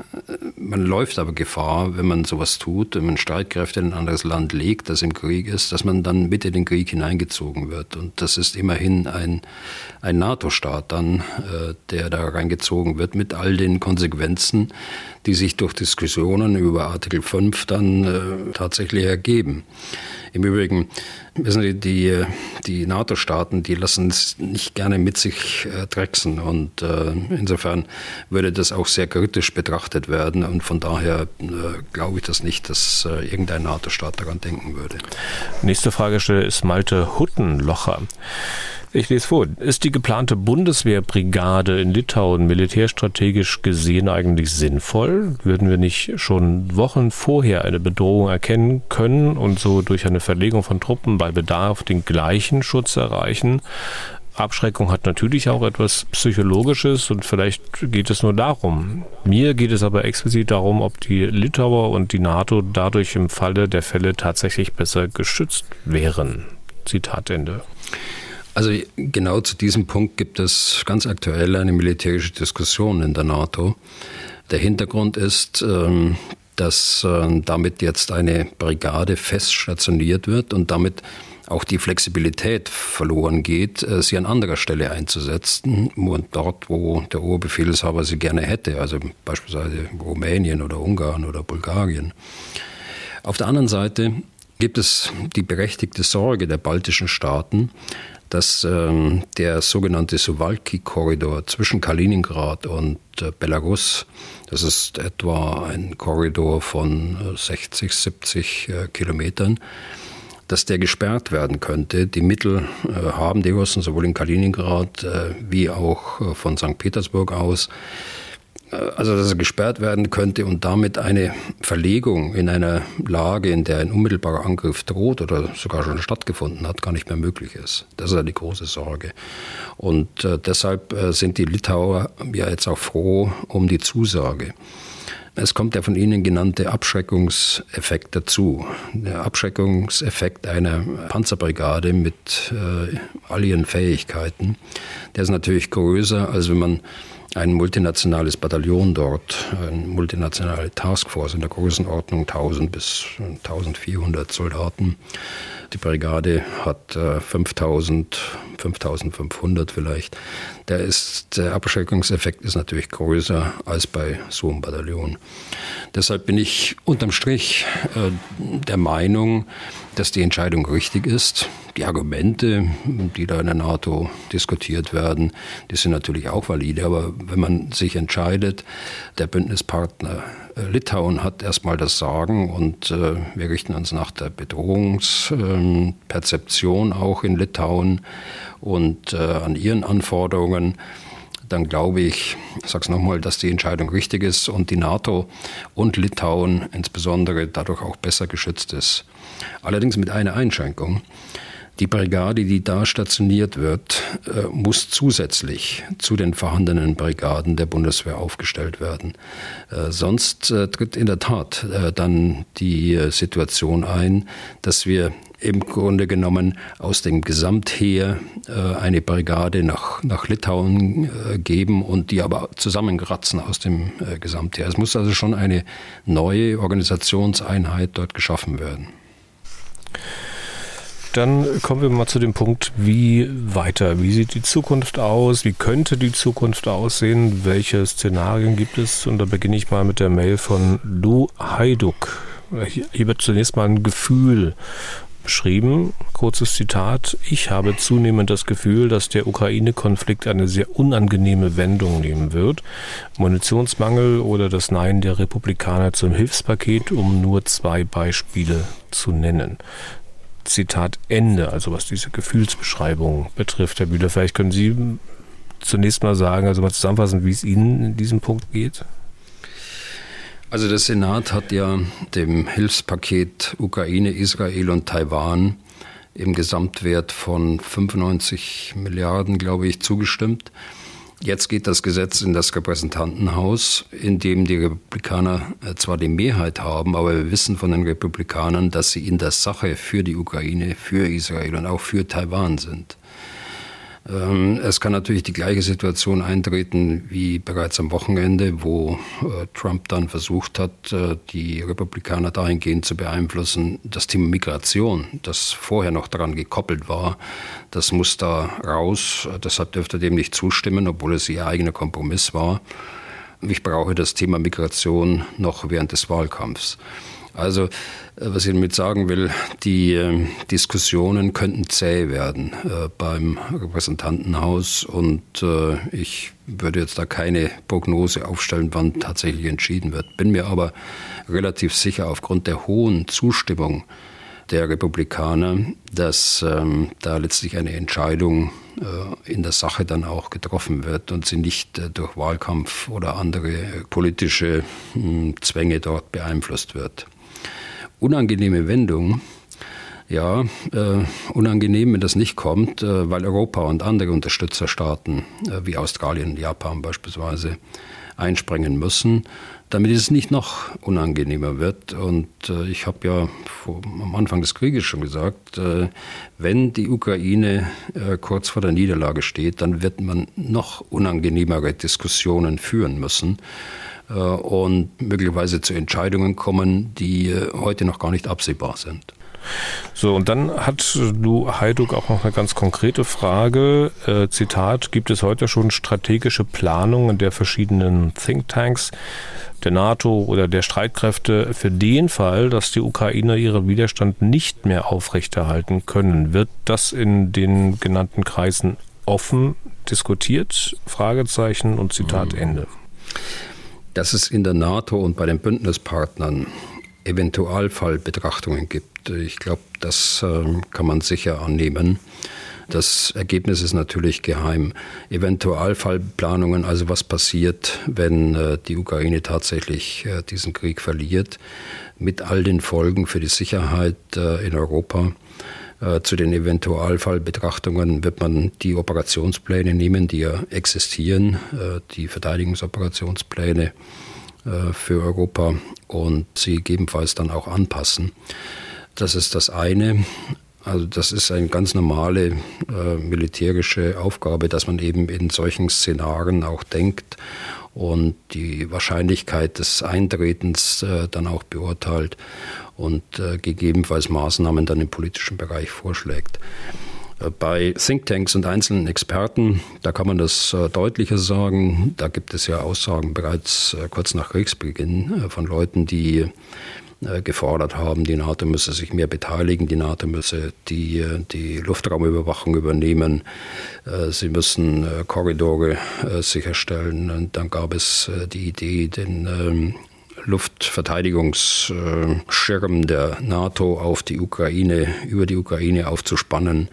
man läuft aber Gefahr, wenn man sowas tut, wenn man Streitkräfte in ein anderes Land legt, das im Krieg ist, dass man dann mit in den Krieg hineingezogen wird. Und das ist immerhin ein, ein NATO-Staat dann, äh, der da reingezogen wird mit all den Konsequenzen, die sich durch Diskussionen über Artikel 5 dann äh, tatsächlich ergeben. Im Übrigen, wissen Sie, die, die NATO-Staaten, die lassen es nicht gerne mit sich äh, drecksen. Und äh, insofern würde das auch sehr kritisch betrachtet werden. Und von daher äh, glaube ich das nicht, dass äh, irgendein NATO-Staat daran denken würde. Nächste Fragestelle ist Malte Huttenlocher. Ich lese vor. Ist die geplante Bundeswehrbrigade in Litauen militärstrategisch gesehen eigentlich sinnvoll? Würden wir nicht schon Wochen vorher eine Bedrohung erkennen können und so durch eine Verlegung von Truppen bei Bedarf den gleichen Schutz erreichen? Abschreckung hat natürlich auch etwas Psychologisches und vielleicht geht es nur darum. Mir geht es aber explizit darum, ob die Litauer und die NATO dadurch im Falle der Fälle tatsächlich besser geschützt wären. Zitat Ende. Also genau zu diesem Punkt gibt es ganz aktuell eine militärische Diskussion in der NATO. Der Hintergrund ist, ähm, dass ähm, damit jetzt eine Brigade fest stationiert wird und damit auch die Flexibilität verloren geht, äh, sie an anderer Stelle einzusetzen und dort, wo der Oberbefehlshaber sie gerne hätte, also beispielsweise Rumänien oder Ungarn oder Bulgarien. Auf der anderen Seite gibt es die berechtigte Sorge der baltischen Staaten, dass ähm, der sogenannte Suwalki-Korridor zwischen Kaliningrad und äh, Belarus, das ist etwa ein Korridor von 60, äh, 70 äh, Kilometern, dass der gesperrt werden könnte. Die Mittel äh, haben die Russen sowohl in Kaliningrad äh, wie auch äh, von St. Petersburg aus also dass er gesperrt werden könnte und damit eine Verlegung in einer Lage, in der ein unmittelbarer Angriff droht oder sogar schon stattgefunden hat, gar nicht mehr möglich ist. Das ist ja die große Sorge. Und äh, deshalb äh, sind die Litauer ja jetzt auch froh um die Zusage. Es kommt der von Ihnen genannte Abschreckungseffekt dazu. Der Abschreckungseffekt einer Panzerbrigade mit äh, all ihren Fähigkeiten, der ist natürlich größer, als wenn man ein multinationales Bataillon dort, eine multinationale Taskforce in der Größenordnung 1000 bis 1400 Soldaten. Die Brigade hat 5000, 5500 vielleicht. Der, ist, der Abschreckungseffekt ist natürlich größer als bei so einem Bataillon. Deshalb bin ich unterm Strich äh, der Meinung, dass die Entscheidung richtig ist. Die Argumente, die da in der NATO diskutiert werden, die sind natürlich auch valide. Aber wenn man sich entscheidet, der Bündnispartner äh, Litauen hat erstmal das Sagen und äh, wir richten uns nach der Bedrohungsperzeption auch in Litauen und äh, an ihren Anforderungen dann glaube ich, ich sage es nochmal, dass die Entscheidung richtig ist und die NATO und Litauen insbesondere dadurch auch besser geschützt ist. Allerdings mit einer Einschränkung. Die Brigade, die da stationiert wird, äh, muss zusätzlich zu den vorhandenen Brigaden der Bundeswehr aufgestellt werden. Äh, sonst äh, tritt in der Tat dann die Situation ein, dass wir im Grunde genommen aus dem Gesamtheer eine Brigade nach, nach Litauen geben und die aber zusammenkratzen aus dem Gesamtheer. Es muss also schon eine neue Organisationseinheit dort geschaffen werden. Dann kommen wir mal zu dem Punkt, wie weiter? Wie sieht die Zukunft aus? Wie könnte die Zukunft aussehen? Welche Szenarien gibt es? Und da beginne ich mal mit der Mail von Lou Haiduk. Hier wird zunächst mal ein Gefühl beschrieben. Kurzes Zitat. Ich habe zunehmend das Gefühl, dass der Ukraine-Konflikt eine sehr unangenehme Wendung nehmen wird. Munitionsmangel oder das Nein der Republikaner zum Hilfspaket, um nur zwei Beispiele zu nennen. Zitat Ende, also was diese Gefühlsbeschreibung betrifft. Herr Bühler, vielleicht können Sie zunächst mal sagen, also mal zusammenfassen, wie es Ihnen in diesem Punkt geht. Also der Senat hat ja dem Hilfspaket Ukraine, Israel und Taiwan im Gesamtwert von 95 Milliarden, glaube ich, zugestimmt. Jetzt geht das Gesetz in das Repräsentantenhaus, in dem die Republikaner äh, zwar die Mehrheit haben, aber wir wissen von den Republikanern, dass sie in der Sache für die Ukraine, für Israel und auch für Taiwan sind. Ähm, es kann natürlich die gleiche Situation eintreten wie bereits am Wochenende, wo äh, Trump dann versucht hat, äh, die Republikaner dahingehend zu beeinflussen, das Thema Migration, das vorher noch daran gekoppelt war, das muss da raus. Deshalb dürfte dem nicht zustimmen, obwohl es ihr eigener Kompromiss war. Ich brauche das Thema Migration noch während des Wahlkampfs. Also, äh, was ich damit sagen will, die äh, Diskussionen könnten zäh werden äh, beim Repräsentantenhaus und äh, ich würde jetzt da keine Prognose aufstellen, wann tatsächlich entschieden wird. Bin mir aber relativ sicher aufgrund der hohen Zustimmung der Republikaner, dass ähm, da letztlich eine Entscheidung in der Sache dann auch getroffen wird und sie nicht durch Wahlkampf oder andere politische hm, Zwänge dort beeinflusst wird unangenehme Wendung. Ja, äh, unangenehm, wenn das nicht kommt, äh, weil Europa und andere Unterstützerstaaten äh, wie Australien und Japan beispielsweise einspringen müssen, damit es nicht noch unangenehmer wird. Und äh, ich habe ja vor, am Anfang des Krieges schon gesagt, äh, wenn die Ukraine äh, kurz vor der Niederlage steht, dann wird man noch unangenehmere Diskussionen führen müssen. Äh, und möglicherweise zu Entscheidungen kommen, die äh, heute noch gar nicht absehbar sind. So, und dann hat du Heiduk auch noch eine ganz konkrete Frage. Äh, Zitat, gibt es heute schon strategische Planungen der verschiedenen Thinktanks, der NATO oder der Streitkräfte für den Fall, dass die Ukrainer ihren Widerstand nicht mehr aufrechterhalten können? Wird das in den genannten Kreisen offen diskutiert? Fragezeichen und Zitat hm. Ende. Dass es in der NATO und bei den Bündnispartnern Eventualfallbetrachtungen gibt, ich glaube, das äh, kann man sicher annehmen. Das Ergebnis ist natürlich geheim. Eventualfallplanungen, also was passiert, wenn äh, die Ukraine tatsächlich äh, diesen Krieg verliert, mit all den Folgen für die Sicherheit äh, in Europa. Äh, zu den Eventualfallbetrachtungen wird man die Operationspläne nehmen, die ja existieren, äh, die Verteidigungsoperationspläne äh, für Europa und sie gegebenenfalls dann auch anpassen. Das ist das eine. Also das ist eine ganz normale äh, militärische Aufgabe, dass man eben in solchen Szenarien auch denkt und die Wahrscheinlichkeit des Eintretens äh, dann auch beurteilt und äh, gegebenenfalls Maßnahmen dann im politischen Bereich vorschlägt. Äh, bei Thinktanks und einzelnen Experten, da kann man das äh, deutlicher sagen. Da gibt es ja Aussagen bereits äh, kurz nach Kriegsbeginn von Leuten, die äh, gefordert haben, die NATO müsse sich mehr beteiligen, die NATO müsse die, äh, die Luftraumüberwachung übernehmen, äh, sie müssen Korridore sicherstellen. Und dann gab es die Idee, den ähm, Luftverteidigungsschirm der NATO auf die Ukraine, über die Ukraine aufzuspannen,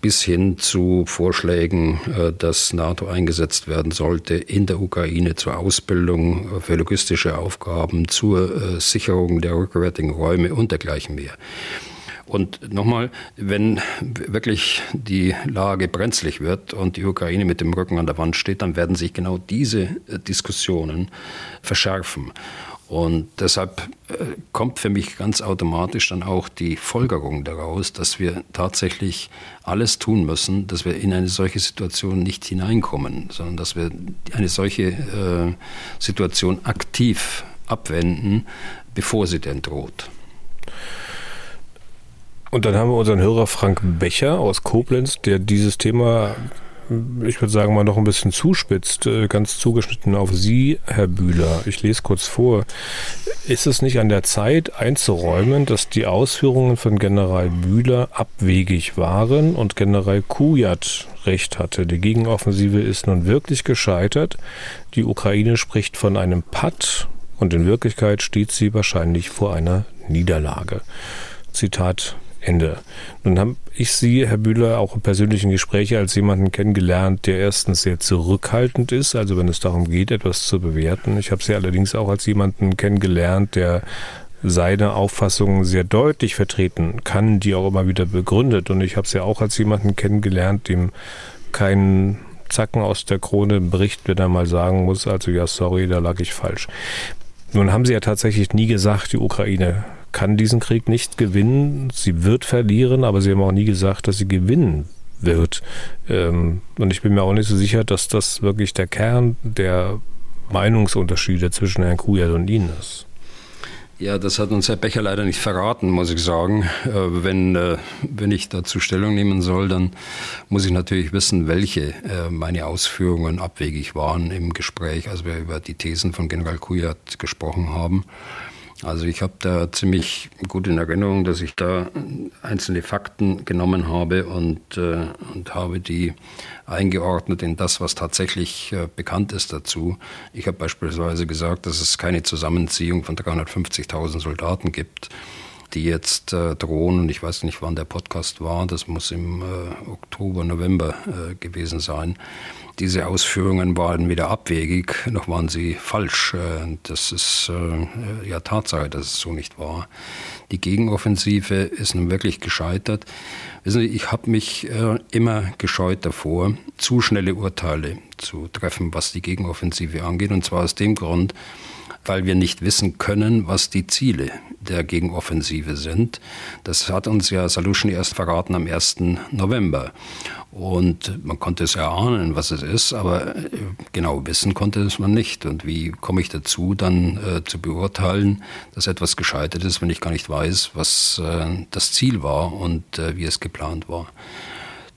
bis hin zu Vorschlägen, äh, dass NATO eingesetzt werden sollte in der Ukraine zur Ausbildung für logistische Aufgaben, zur äh, Sicherung der rückwärtigen Räume und dergleichen mehr. Und nochmal, wenn wirklich die Lage brenzlig wird und die Ukraine mit dem Rücken an der Wand steht, dann werden sich genau diese äh, Diskussionen verschärfen. Und deshalb äh, kommt für mich ganz automatisch dann auch die Folgerung daraus, dass wir tatsächlich alles tun müssen, dass wir in eine solche Situation nicht hineinkommen, sondern dass wir eine solche äh, Situation aktiv abwenden, bevor sie denn droht. Und dann haben wir unseren Hörer Frank Becher aus Koblenz, der dieses Thema ich würde sagen, mal noch ein bisschen zuspitzt, äh, ganz zugeschnitten auf Sie, Herr Bühler. Ich lese kurz vor. Ist es nicht an der Zeit einzuräumen, dass die Ausführungen von General Bühler abwegig waren und General Kujat recht hatte? Die Gegenoffensive ist nun wirklich gescheitert. Die Ukraine spricht von einem Patt und in Wirklichkeit steht sie wahrscheinlich vor einer Niederlage. Zitat Ende. Nun habe ich Sie, Herr Bühler, auch im persönlichen Gespräch als jemanden kennengelernt, der erstens sehr zurückhaltend ist, also wenn es darum geht, etwas zu bewerten. Ich habe Sie allerdings auch als jemanden kennengelernt, der seine Auffassungen sehr deutlich vertreten kann, die auch immer wieder begründet. Und ich habe sie auch als jemanden kennengelernt, dem kein Zacken aus der Krone bricht, wenn er mal sagen muss, also ja, sorry, da lag ich falsch. Nun haben sie ja tatsächlich nie gesagt, die Ukraine kann diesen Krieg nicht gewinnen. Sie wird verlieren, aber sie haben auch nie gesagt, dass sie gewinnen wird. Ähm, und ich bin mir auch nicht so sicher, dass das wirklich der Kern der Meinungsunterschiede zwischen Herrn Kujat und Ihnen ist. Ja, das hat uns Herr Becher leider nicht verraten, muss ich sagen. Äh, wenn, äh, wenn ich dazu Stellung nehmen soll, dann muss ich natürlich wissen, welche äh, meine Ausführungen abwegig waren im Gespräch, als wir über die Thesen von General Kujat gesprochen haben. Also ich habe da ziemlich gut in Erinnerung, dass ich da einzelne Fakten genommen habe und, äh, und habe die eingeordnet in das, was tatsächlich äh, bekannt ist dazu. Ich habe beispielsweise gesagt, dass es keine Zusammenziehung von 350.000 Soldaten gibt die jetzt äh, drohen. Und ich weiß nicht, wann der Podcast war. Das muss im äh, Oktober, November äh, gewesen sein. Diese Ausführungen waren weder abwegig, noch waren sie falsch. Äh, das ist äh, ja Tatsache, dass es so nicht war. Die Gegenoffensive ist nun wirklich gescheitert. Wissen Sie, ich habe mich äh, immer gescheut davor, zu schnelle Urteile zu treffen, was die Gegenoffensive angeht. Und zwar aus dem Grund, weil wir nicht wissen können, was die Ziele der Gegenoffensive sind. Das hat uns ja Saluschen erst verraten am 1. November. Und man konnte es erahnen, was es ist, aber äh, genau wissen konnte es man nicht. Und wie komme ich dazu, dann äh, zu beurteilen, dass etwas gescheitert ist, wenn ich gar nicht weiß, was äh, das Ziel war und äh, wie es geplant war?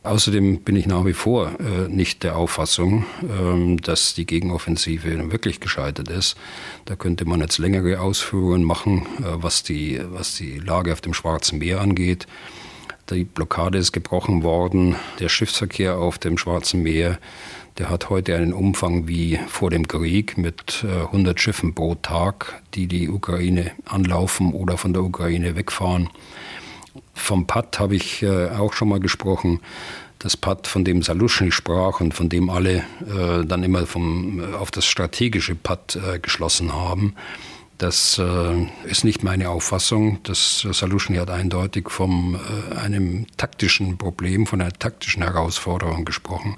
Außerdem bin ich nach wie vor äh, nicht der Auffassung, ähm, dass die Gegenoffensive wirklich gescheitert ist. Da könnte man jetzt längere Ausführungen machen, äh, was, die, was die Lage auf dem Schwarzen Meer angeht. Die Blockade ist gebrochen worden. Der Schiffsverkehr auf dem Schwarzen Meer, der hat heute einen Umfang wie vor dem Krieg mit äh, 100 Schiffen pro Tag, die die Ukraine anlaufen oder von der Ukraine wegfahren. Vom Pad habe ich äh, auch schon mal gesprochen. Das Pad, von dem Saluschny sprach und von dem alle äh, dann immer vom, äh, auf das strategische Pad geschlossen haben, Das äh, ist nicht meine Auffassung. Das Solution hat eindeutig von äh, einem taktischen Problem, von einer taktischen Herausforderung gesprochen.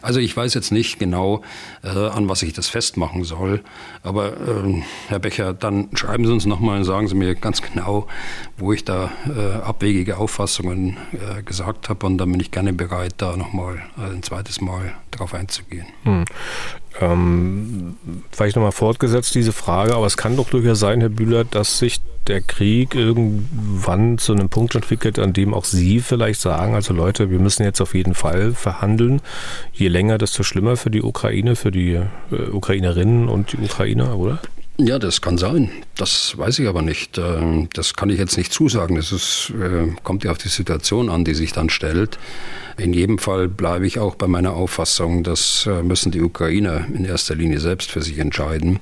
Also ich weiß jetzt nicht genau, äh, an was ich das festmachen soll. Aber äh, Herr Becher, dann schreiben Sie uns nochmal und sagen Sie mir ganz genau, wo ich da äh, abwegige Auffassungen äh, gesagt habe. Und dann bin ich gerne bereit, da nochmal ein zweites Mal drauf einzugehen. Hm. Ähm, vielleicht nochmal fortgesetzt diese Frage, aber es kann doch durchaus sein, Herr Bühler, dass sich der Krieg irgendwann zu einem Punkt entwickelt, an dem auch Sie vielleicht sagen, also Leute, wir müssen jetzt auf jeden Fall verhandeln. Je länger, desto schlimmer für die Ukraine, für die äh, Ukrainerinnen und die Ukrainer, oder? Ja, das kann sein. Das weiß ich aber nicht. Ähm, das kann ich jetzt nicht zusagen. Es ist, äh, kommt ja auf die Situation an, die sich dann stellt. In jedem Fall bleibe ich auch bei meiner Auffassung, das äh, müssen die Ukrainer in erster Linie selbst für sich entscheiden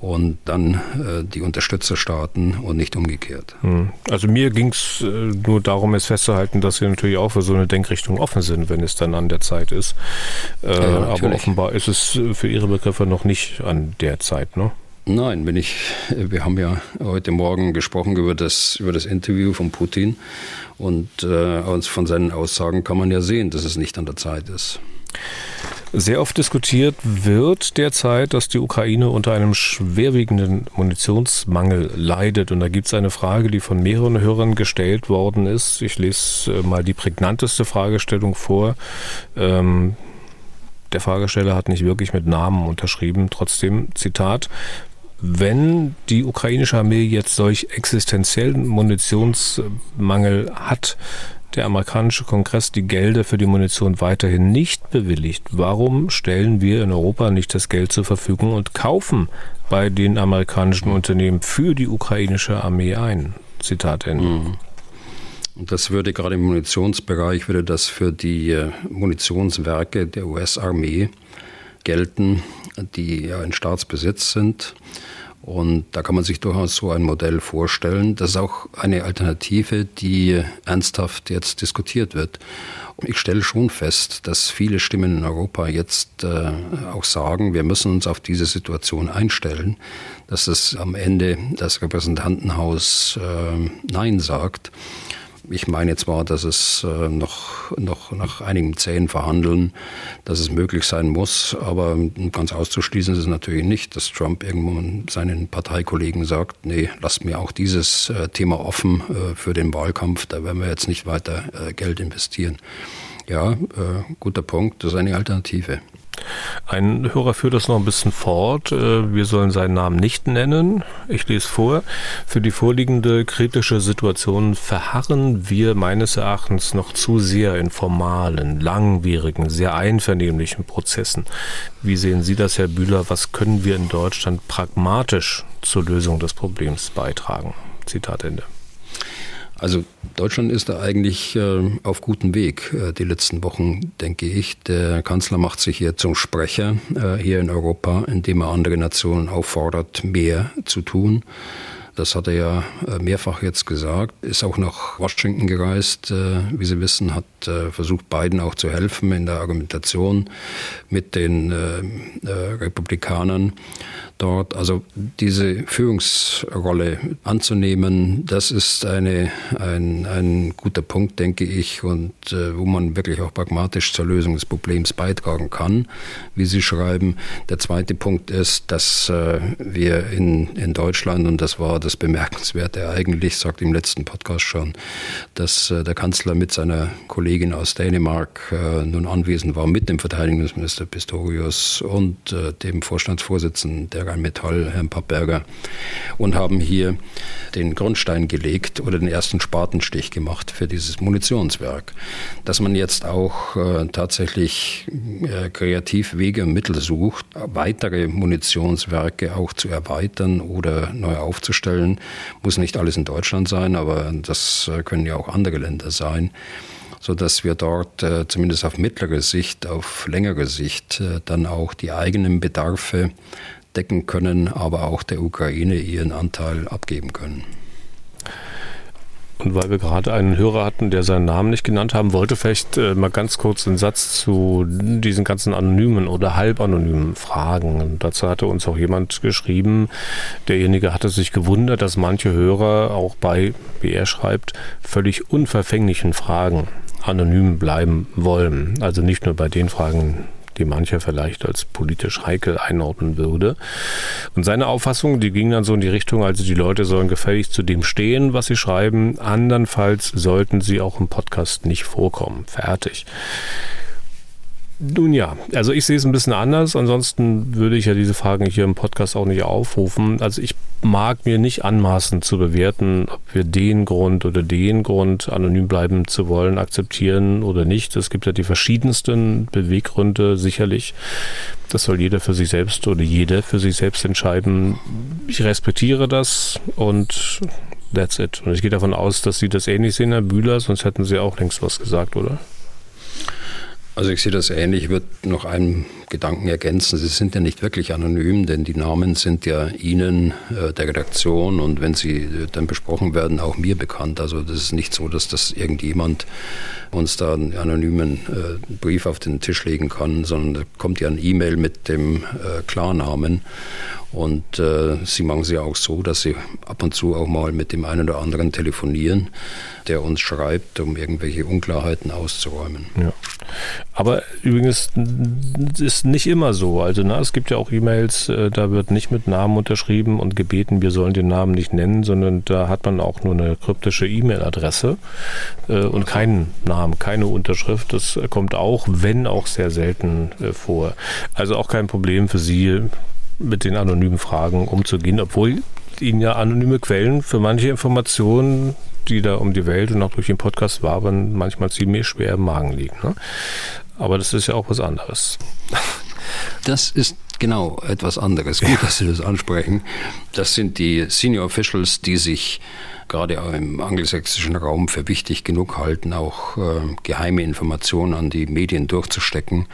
und dann äh, die Unterstützerstaaten und nicht umgekehrt. Hm. Also mir ging es nur darum, es festzuhalten, dass sie natürlich auch für so eine Denkrichtung offen sind, wenn es dann an der Zeit ist. Ja, aber offenbar ist es für Ihre Begriffe noch nicht an der Zeit, ne? Nein, bin ich. Wir haben ja heute Morgen gesprochen über das, über das Interview von Putin und äh, von seinen Aussagen kann man ja sehen, dass es nicht an der Zeit ist. Sehr oft diskutiert wird derzeit, dass die Ukraine unter einem schwerwiegenden Munitionsmangel leidet. Und da gibt es eine Frage, die von mehreren Hörern gestellt worden ist. Ich lese äh, mal die prägnanteste Fragestellung vor. Ähm, der Fragesteller hat nicht wirklich mit Namen unterschrieben. Trotzdem, Zitat, wenn die ukrainische Armee jetzt solch existenziellen Munitionsmangel hat, der amerikanische Kongress die Gelder für die Munition weiterhin nicht bewilligt, warum stellen wir in Europa nicht das Geld zur Verfügung und kaufen bei den amerikanischen Unternehmen für die ukrainische Armee ein? Zitat Ende. Mhm. Das würde gerade im Munitionsbereich, würde das für die äh, Munitionswerke der US-Armee gelten, die ja in Staatsbesitz sind. Und da kann man sich durchaus so ein Modell vorstellen. Das ist auch eine Alternative, die ernsthaft jetzt diskutiert wird. Und ich stelle schon fest, dass viele Stimmen in Europa jetzt äh, auch sagen, wir müssen uns auf diese Situation einstellen, dass es am Ende das Repräsentantenhaus äh, Nein sagt. Ich meine zwar, dass es äh, noch, noch nach einigem zähen Verhandeln, dass es möglich sein muss, aber ganz auszuschließen ist es natürlich nicht, dass Trump irgendwann seinen Parteikollegen sagt, nee, lasst mir auch dieses äh, Thema offen äh, für den Wahlkampf, da werden wir jetzt nicht weiter Geld investieren. Ja, guter Punkt, das ist eine Alternative. Ein Hörer führt das noch ein bisschen fort. Äh, wir sollen seinen Namen nicht nennen. Ich lese vor. Für die vorliegende kritische Situation verharren wir meines Erachtens noch zu sehr in formalen, langwierigen, sehr einvernehmlichen Prozessen. Wie sehen Sie das, Herr Bühler? Was können wir in Deutschland pragmatisch zur Lösung des Problems beitragen? Zitat Ende. Also Deutschland ist da eigentlich äh, auf gutem Weg äh, die letzten Wochen, denke ich. Der Kanzler macht sich hier zum Sprecher äh, hier in Europa, indem er andere Nationen auffordert, mehr zu tun. Das hat er ja mehrfach jetzt gesagt. Ist auch nach Washington gereist, wie Sie wissen, hat äh, versucht, Biden auch zu helfen in der Argumentation mit den Republikanern dort. Also diese Führungsrolle anzunehmen, das ist eine, ein, ein guter Punkt, denke ich, und äh, wo man wirklich auch pragmatisch zur Lösung des Problems beitragen kann, wie Sie schreiben. Der zweite Punkt ist, dass äh, wir in, in Deutschland, und das war das Bemerkenswerte eigentlich, sagt im letzten Podcast schon, dass äh, der Kanzler mit seiner Kollegin aus Dänemark äh, nun anwesend war, mit dem Verteidigungsminister Pistorius und äh, dem Vorstandsvorsitzenden der Rheinmetall, Herrn Pappberger, und haben hier den Grundstein gelegt oder den ersten Spatenstich gemacht für dieses Munitionswerk. Dass man jetzt auch äh, tatsächlich äh, kreativ Wege und Mittel sucht, weitere Munitionswerke auch zu erweitern oder neu aufzustellen, muss nicht alles in Deutschland sein, aber das äh, können ja auch andere Länder sein so dass wir dort äh, zumindest auf mittlere Sicht, auf längere Sicht äh, dann auch die eigenen Bedarfe decken können, aber auch der Ukraine ihren Anteil abgeben können. Und weil wir gerade einen Hörer hatten, der seinen Namen nicht genannt haben wollte, vielleicht äh, mal ganz kurz einen Satz zu diesen ganzen anonymen oder halbanonymen Fragen. Und dazu hatte uns auch jemand geschrieben, derjenige hatte sich gewundert, dass manche Hörer auch bei, wie er schreibt, völlig unverfänglichen Fragen anonym bleiben wollen. Also nicht nur bei den Fragen, die mancher vielleicht als politisch heikel einordnen würde. Und seine Auffassung, die ging dann so in die Richtung, also die Leute sollen gefälligst zu dem stehen, was sie schreiben. Andernfalls sollten sie auch im Podcast nicht vorkommen. Fertig. Nun ja, also ich sehe es ein bisschen anders. Ansonsten würde ich ja diese Fragen hier im Podcast auch nicht aufrufen. Also ich mag mir nicht anmaßen zu bewerten, ob wir den Grund oder den Grund, anonym bleiben zu wollen, akzeptieren oder nicht. Es gibt ja die verschiedensten Beweggründe, sicherlich. Das soll jeder für sich selbst oder jede für sich selbst entscheiden. Ich respektiere das und that's it. Und ich gehe davon aus, dass Sie das ähnlich sehen, Herr Bühler, sonst hätten Sie auch längst was gesagt, oder? Also ich sehe das ähnlich. Ich würde noch einen Gedanken ergänzen. Sie sind ja nicht wirklich anonym, denn die Namen sind ja Ihnen, äh, der Redaktion und wenn sie äh, dann besprochen werden, auch mir bekannt. Also das ist nicht so, dass das irgendjemand uns da einen anonymen äh, Brief auf den Tisch legen kann, sondern da kommt ja ein E-Mail mit dem Klarnamen. Und äh, sie machen sie auch so, dass sie ab und zu auch mal mit dem einen oder anderen telefonieren, der uns schreibt, um irgendwelche Unklarheiten auszuräumen. Ja. Aber übrigens ist nicht immer so. Also na, es gibt ja auch E-Mails, äh, da wird nicht mit Namen unterschrieben und gebeten, wir sollen den Namen nicht nennen, sondern da hat man auch nur eine kryptische E-Mail-Adresse äh, und keinen Namen, keine Unterschrift. Das kommt auch, wenn auch sehr selten äh, vor. Also auch kein Problem für Sie, mit den anonymen Fragen umzugehen, obwohl Ihnen ja anonyme Quellen für manche Informationen, die da um die Welt und auch durch den Podcast wabern, manchmal ziemlich schwer im Magen liegen. Ne? Aber das ist ja auch was anderes. Das ist genau etwas anderes. Gut, dass Sie das ansprechen. Das sind die Senior Officials, die sich gerade im angelsächsischen Raum für wichtig genug halten, auch äh, geheime Informationen an die Medien durchzustecken.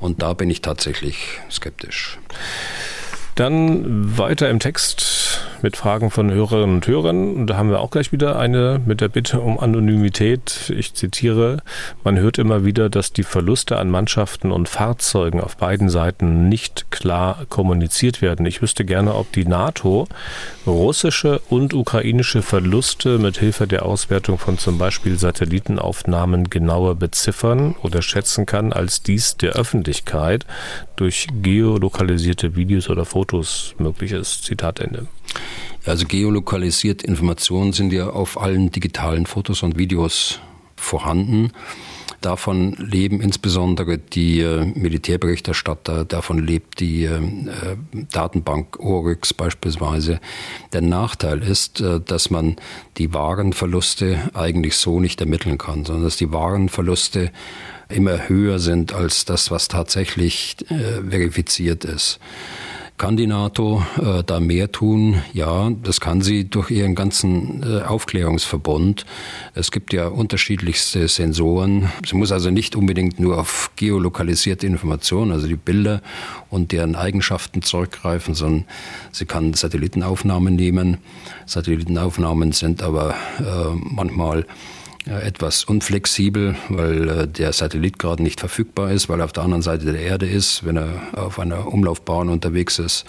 Und da bin ich tatsächlich skeptisch. Dann weiter im Text mit Fragen von Hörerinnen und Hörern. Und da haben wir auch gleich wieder eine mit der Bitte um Anonymität. Ich zitiere, man hört immer wieder, dass die Verluste an Mannschaften und Fahrzeugen auf beiden Seiten nicht klar kommuniziert werden. Ich wüsste gerne, ob die NATO russische und ukrainische Verluste mit Hilfe der Auswertung von zum Beispiel Satellitenaufnahmen genauer beziffern oder schätzen kann, als dies der Öffentlichkeit durch geolokalisierte Videos oder Fotos Fotos möglich ist. Zitat Ende. Also geolokalisierte Informationen sind ja auf allen digitalen Fotos und Videos vorhanden. Davon leben insbesondere die äh, Militärberichterstatter, davon lebt die äh, Datenbank Oryx beispielsweise. Der Nachteil ist, äh, dass man die wahren Verluste eigentlich so nicht ermitteln kann, sondern dass die wahren Verluste immer höher sind als das, was tatsächlich verifiziert ist. Kann die NATO äh, da mehr tun? Ja, das kann sie durch ihren ganzen äh, Aufklärungsverbund. Es gibt ja unterschiedlichste Sensoren. Sie muss also nicht unbedingt nur auf geolokalisierte Informationen, also die Bilder und deren Eigenschaften zurückgreifen, sondern sie kann Satellitenaufnahmen nehmen. Satellitenaufnahmen sind aber äh, manchmal etwas unflexibel, weil äh, der Satellit gerade nicht verfügbar ist, weil er auf der anderen Seite der Erde ist, wenn er auf einer Umlaufbahn unterwegs ist.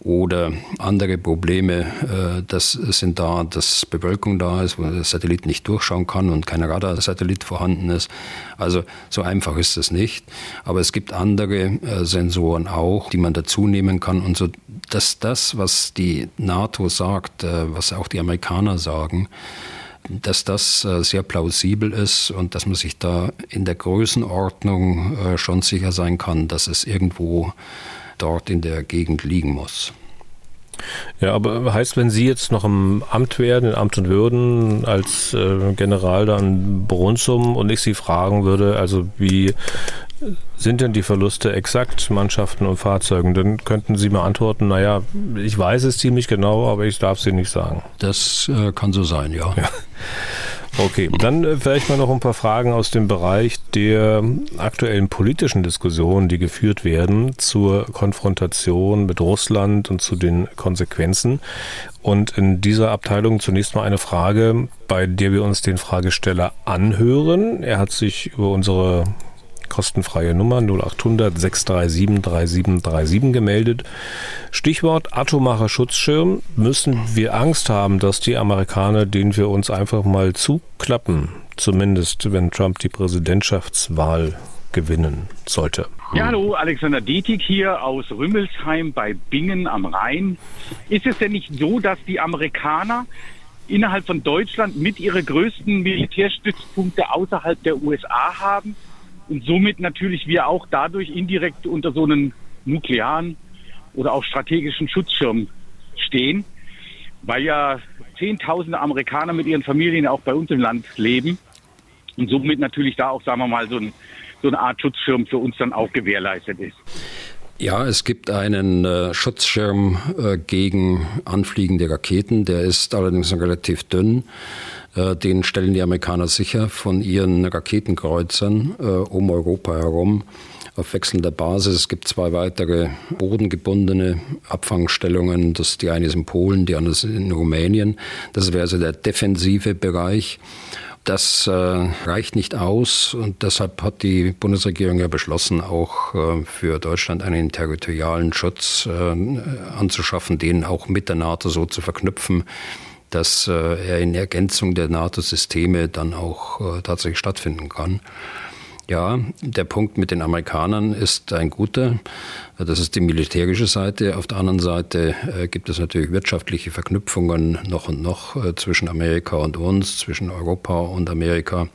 Oder andere Probleme, äh, das sind da, dass Bewölkung da ist, wo der Satellit nicht durchschauen kann und kein Radarsatellit vorhanden ist. Also so einfach ist es nicht. Aber es gibt andere äh, Sensoren auch, die man dazu nehmen kann. Und so, dass das, was die NATO sagt, was auch die Amerikaner sagen, dass das äh, sehr plausibel ist und dass man sich da in der Größenordnung äh, schon sicher sein kann, dass es irgendwo dort in der Gegend liegen muss. Ja, aber heißt, wenn Sie jetzt noch im Amt werden, in Amt und Würden, als äh, General dann Brunsum und ich Sie fragen würde, also wie sind denn die Verluste exakt Mannschaften und Fahrzeugen? Dann könnten Sie mir antworten, naja, ich weiß es ziemlich genau, aber ich darf sie nicht sagen. Das äh, kann so sein, ja. ja. Okay, dann äh, vielleicht mal noch ein paar Fragen aus dem Bereich der aktuellen politischen Diskussionen, die geführt werden zur Konfrontation mit Russland und zu den Konsequenzen. Und in dieser Abteilung zunächst mal eine Frage, bei der wir uns den Fragesteller anhören. Er hat sich über unsere kostenfreie Nummer 0800 637 3737 gemeldet. Stichwort atomarer Schutzschirm. Müssen wir Angst haben, dass die Amerikaner den wir uns einfach mal zuklappen? Zumindest, wenn Trump die Präsidentschaftswahl gewinnen sollte. Ja, hallo, Alexander Dietig hier aus Rümmelsheim bei Bingen am Rhein. Ist es denn nicht so, dass die Amerikaner innerhalb von Deutschland mit ihre größten Militärstützpunkte außerhalb der USA haben und somit natürlich wir auch dadurch indirekt unter so einem nuklearen oder auch strategischen Schutzschirm stehen, weil ja Zehntausende Amerikaner mit ihren Familien auch bei uns im Land leben und somit natürlich da auch, sagen wir mal, so, ein, so eine Art Schutzschirm für uns dann auch gewährleistet ist. Ja, es gibt einen äh, Schutzschirm äh, gegen anfliegende Raketen, der ist allerdings relativ dünn. Äh, den stellen die Amerikaner sicher von ihren Raketenkreuzern äh, um Europa herum auf wechselnder Basis. Es gibt zwei weitere bodengebundene Abfangstellungen. Das, die eine ist in Polen, die andere ist in Rumänien. Das wäre also der defensive Bereich. Das äh, reicht nicht aus und deshalb hat die Bundesregierung ja beschlossen, auch äh, für Deutschland einen territorialen Schutz äh, anzuschaffen, den auch mit der NATO so zu verknüpfen, dass äh, er in Ergänzung der NATO-Systeme dann auch äh, tatsächlich stattfinden kann. Ja, der Punkt mit den Amerikanern ist ein guter. Das ist die militärische Seite. Auf der anderen Seite äh, gibt es natürlich wirtschaftliche Verknüpfungen noch und noch zwischen Amerika und uns, zwischen Europa und Amerika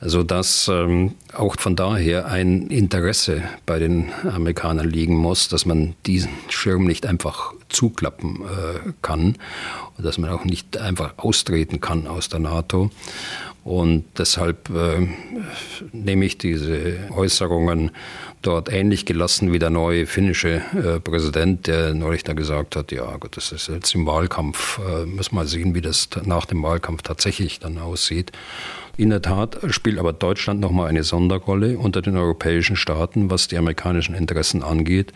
sodass ähm, auch von daher ein Interesse bei den Amerikanern liegen muss, dass man diesen Schirm nicht einfach zuklappen äh, kann und dass man auch nicht einfach austreten kann aus der NATO. Und deshalb äh, nehme ich diese Äußerungen dort ähnlich gelassen wie der neue finnische äh, Präsident, der neulich da gesagt hat, ja gut, das ist jetzt im Wahlkampf, äh, müssen wir mal sehen, wie das nach dem Wahlkampf tatsächlich dann aussieht. In der Tat spielt aber Deutschland nochmal eine Sonderrolle unter den europäischen Staaten, was die amerikanischen Interessen angeht.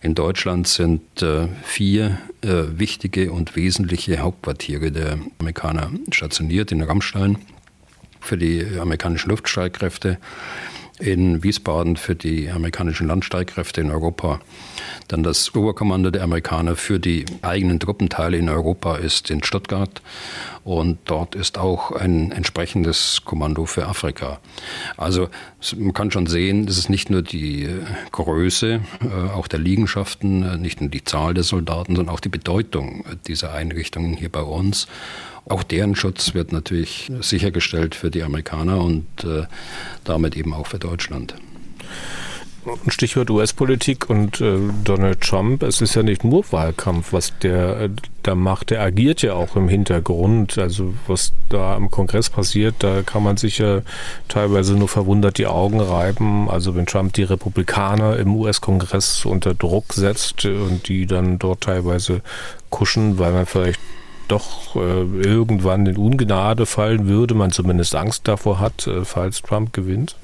In Deutschland sind äh, vier äh, wichtige und wesentliche Hauptquartiere der Amerikaner stationiert. In Rammstein für die amerikanischen Luftstreitkräfte, in Wiesbaden für die amerikanischen Landstreitkräfte in Europa. Dann das Oberkommando der Amerikaner für die eigenen Truppenteile in Europa ist in Stuttgart und dort ist auch ein entsprechendes Kommando für Afrika. Also man kann schon sehen, das ist nicht nur die äh, Größe äh, auch der Liegenschaften, äh, nicht nur die Zahl der Soldaten, sondern auch die Bedeutung dieser Einrichtungen hier bei uns. Auch deren Schutz wird natürlich sichergestellt für die Amerikaner und äh, damit eben auch für Deutschland. Stichwort US-Politik und äh, Donald Trump. Es ist ja nicht nur Wahlkampf, was der äh, da macht. Der agiert ja auch im Hintergrund. Also was da im Kongress passiert, da kann man sich ja teilweise nur verwundert die Augen reiben. Also wenn Trump die Republikaner im US-Kongress unter Druck setzt und die dann dort teilweise kuschen, weil man vielleicht doch äh, irgendwann in Ungnade fallen würde, man zumindest Angst davor hat, äh, falls Trump gewinnt?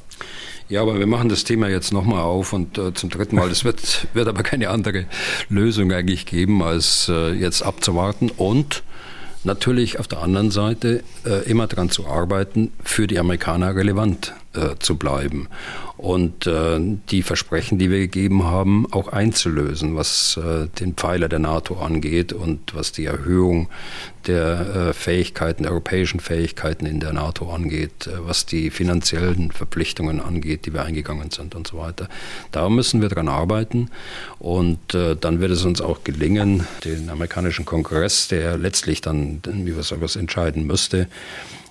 Ja, aber wir machen das Thema jetzt nochmal auf und äh, zum dritten Mal. Es wird, (laughs) wird aber keine andere Lösung eigentlich geben, als äh, jetzt abzuwarten und natürlich auf der anderen Seite äh, immer daran zu arbeiten, für die Amerikaner relevant äh, zu bleiben und äh, die Versprechen, die wir gegeben haben, auch einzulösen, was äh, den Pfeiler der NATO angeht und was die Erhöhung der äh, Fähigkeiten, der europäischen Fähigkeiten in der NATO angeht, äh, was die finanziellen Verpflichtungen angeht, die wir eingegangen sind und so weiter. Da müssen wir dran arbeiten und äh, dann wird es uns auch gelingen, den amerikanischen Kongress, der letztlich dann, wie wir sowas entscheiden müsste,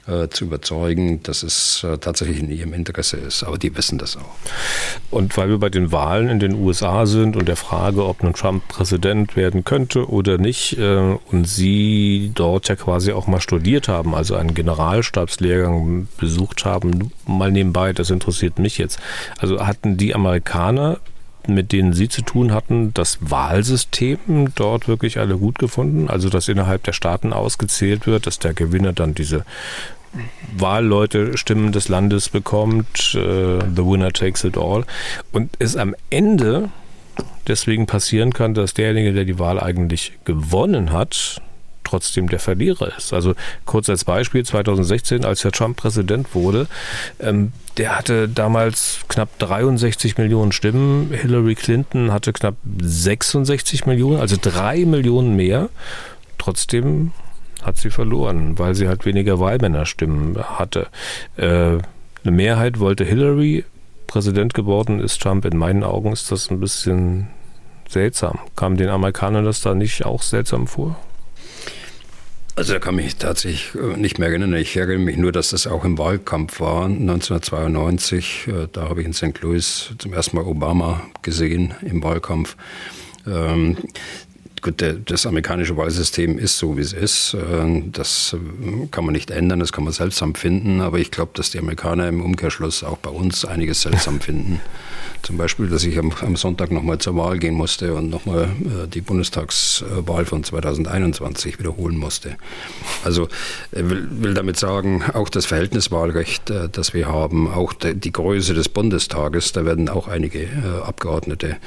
äh, zu überzeugen, dass es tatsächlich in ihrem Interesse ist. Aber die wissen das auch. Und weil wir bei den Wahlen in den USA sind und der Frage, ob nun Trump Präsident werden könnte oder nicht, äh, und Sie dort ja quasi auch mal studiert haben, also einen Generalstabslehrgang besucht haben, mal nebenbei, das interessiert mich jetzt. Also hatten die Amerikaner mit denen Sie zu tun hatten, das Wahlsystem dort wirklich alle gut gefunden? Also, dass innerhalb der Staaten ausgezählt wird, dass der Gewinner dann diese Wahlleute Stimmen des Landes bekommt, äh, the winner takes it all, und es am Ende deswegen passieren kann, dass derjenige, der die Wahl eigentlich gewonnen hat, trotzdem der Verlierer ist. Also kurz als Beispiel 2016, als Herr Trump Präsident wurde, ähm, der hatte damals knapp 63 Millionen Stimmen. Hillary Clinton hatte knapp 66 Millionen, also drei Millionen mehr. Trotzdem hat sie verloren, weil sie halt weniger Wahlmännerstimmen hatte. Äh, eine Mehrheit wollte Hillary. Präsident geworden ist Trump. In meinen Augen ist das ein bisschen seltsam. Kam den Amerikanern das da nicht auch seltsam vor? Also da kann mich tatsächlich äh, nicht mehr erinnern. Ich erinnere mich nur, dass das auch im Wahlkampf war, 1992. Äh, da habe ich in St. Louis zum ersten Mal Obama gesehen im Wahlkampf. Ähm, gut, das amerikanische Wahlsystem ist so, wie es ist. Äh, das kann man nicht ändern, das kann man seltsam finden. Aber ich glaube, dass die Amerikaner im Umkehrschluss auch bei uns einiges seltsam (laughs) finden. Zum Beispiel, dass ich am, am Sonntag nochmal zur Wahl gehen musste und nochmal äh, die Bundestagswahl von 2021 wiederholen musste. Also äh, will, will damit sagen, auch das Verhältniswahlrecht, äh, das wir haben, auch de, die Größe des Bundestages, da werden auch einige Abgeordnete,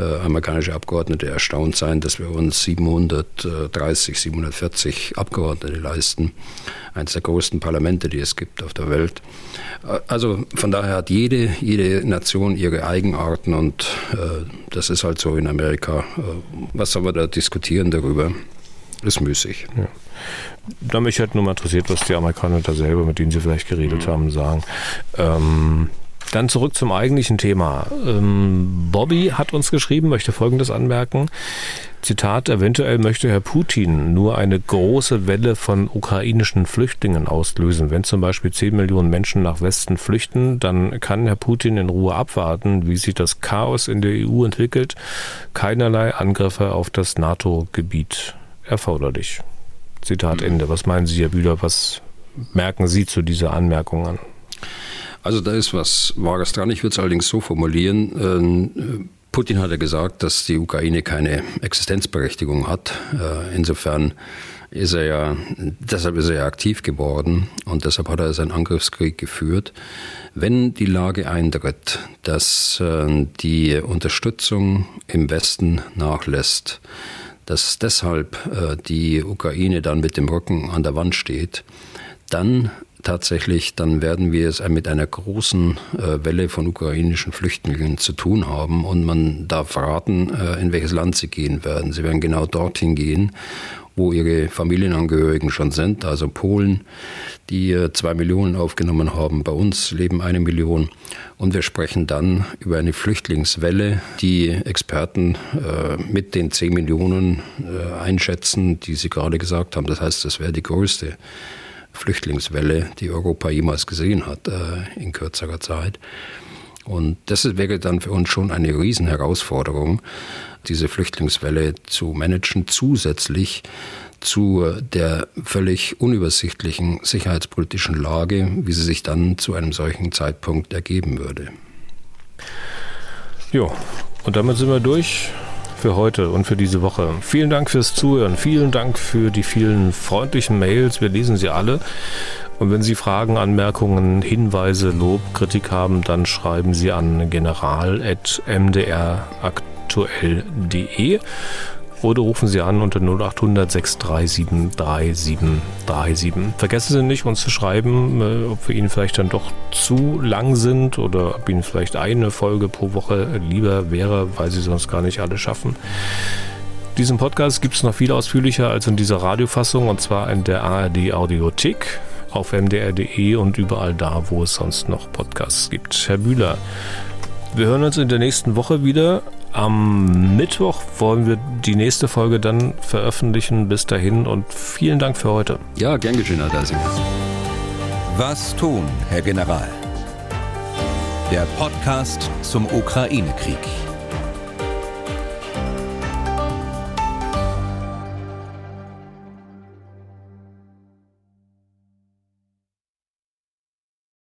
amerikanische Abgeordnete erstaunt sein, dass wir uns 730, 740 Abgeordnete leisten. Eines der größten Parlamente, die es gibt auf der Welt. Also von daher hat jede, jede Nation ihre Eigenarten und äh, das ist halt so in Amerika. Äh, was soll man da diskutieren darüber? Ist müßig. Ja. Da mich halt nur mal interessiert, was die Amerikaner da selber, mit denen sie vielleicht geredet mhm. haben, sagen. Ähm, dann zurück zum eigentlichen Thema. Ähm, Bobby hat uns geschrieben, möchte Folgendes anmerken. Zitat, eventuell möchte Herr Putin nur eine große Welle von ukrainischen Flüchtlingen auslösen. Wenn zum Beispiel 10 Millionen Menschen nach Westen flüchten, dann kann Herr Putin in Ruhe abwarten, wie sich das Chaos in der EU entwickelt. Keinerlei Angriffe auf das NATO-Gebiet erforderlich. Zitat mhm. Ende. Was meinen Sie, Herr Bühler? Was merken Sie zu dieser Anmerkung an? Also da ist was Wahres dran. Ich würde es allerdings so formulieren. Ähm, Putin hat ja gesagt, dass die Ukraine keine Existenzberechtigung hat. Äh, insofern ist er ja, deshalb ist er ja aktiv geworden und deshalb hat er seinen Angriffskrieg geführt. Wenn die Lage eintritt, dass äh, die Unterstützung im Westen nachlässt, dass deshalb äh, die Ukraine dann mit dem Rücken an der Wand steht, dann tatsächlich, dann werden wir es mit einer großen äh, Welle von ukrainischen Flüchtlingen zu tun haben. Und man darf raten, äh, in welches Land sie gehen werden. Sie werden genau dorthin gehen, wo ihre Familienangehörigen schon sind, also Polen, die äh, zwei Millionen aufgenommen haben. Bei uns leben eine Million. Und wir sprechen dann über eine Flüchtlingswelle, die Experten mit den zehn Millionen einschätzen, die Sie gerade gesagt haben. Das heißt, das wäre die größte Flüchtlingswelle, die Europa jemals gesehen hat äh, in kürzerer Zeit. Und das wäre dann für uns schon eine Riesenherausforderung, diese Flüchtlingswelle zu managen, zusätzlich zu der völlig unübersichtlichen sicherheitspolitischen Lage, wie sie sich dann zu einem solchen Zeitpunkt ergeben würde. Ja, und damit sind wir durch für heute und für diese Woche. Vielen Dank fürs Zuhören. Vielen Dank für die vielen freundlichen Mails. Wir lesen sie alle. Und wenn Sie Fragen, Anmerkungen, Hinweise, Lob, Kritik haben, dann schreiben Sie an general.mdraktuell.de oder rufen Sie an unter 0800 637 3737. Vergessen Sie nicht, uns zu schreiben, äh, ob wir Ihnen vielleicht dann doch zu lang sind oder ob Ihnen vielleicht eine Folge pro Woche lieber wäre, weil Sie sonst gar nicht alle schaffen. Diesen Podcast gibt es noch viel ausführlicher als in dieser Radiofassung und zwar in der ARD Audiothek auf mdr.de und überall da, wo es sonst noch Podcasts gibt. Herr Bühler, wir hören uns in der nächsten Woche wieder. Am Mittwoch wollen wir die nächste Folge dann veröffentlichen. Bis dahin und vielen Dank für heute. Ja, gern geschehen, Herr Deisinger. Was tun, Herr General? Der Podcast zum Ukraine-Krieg.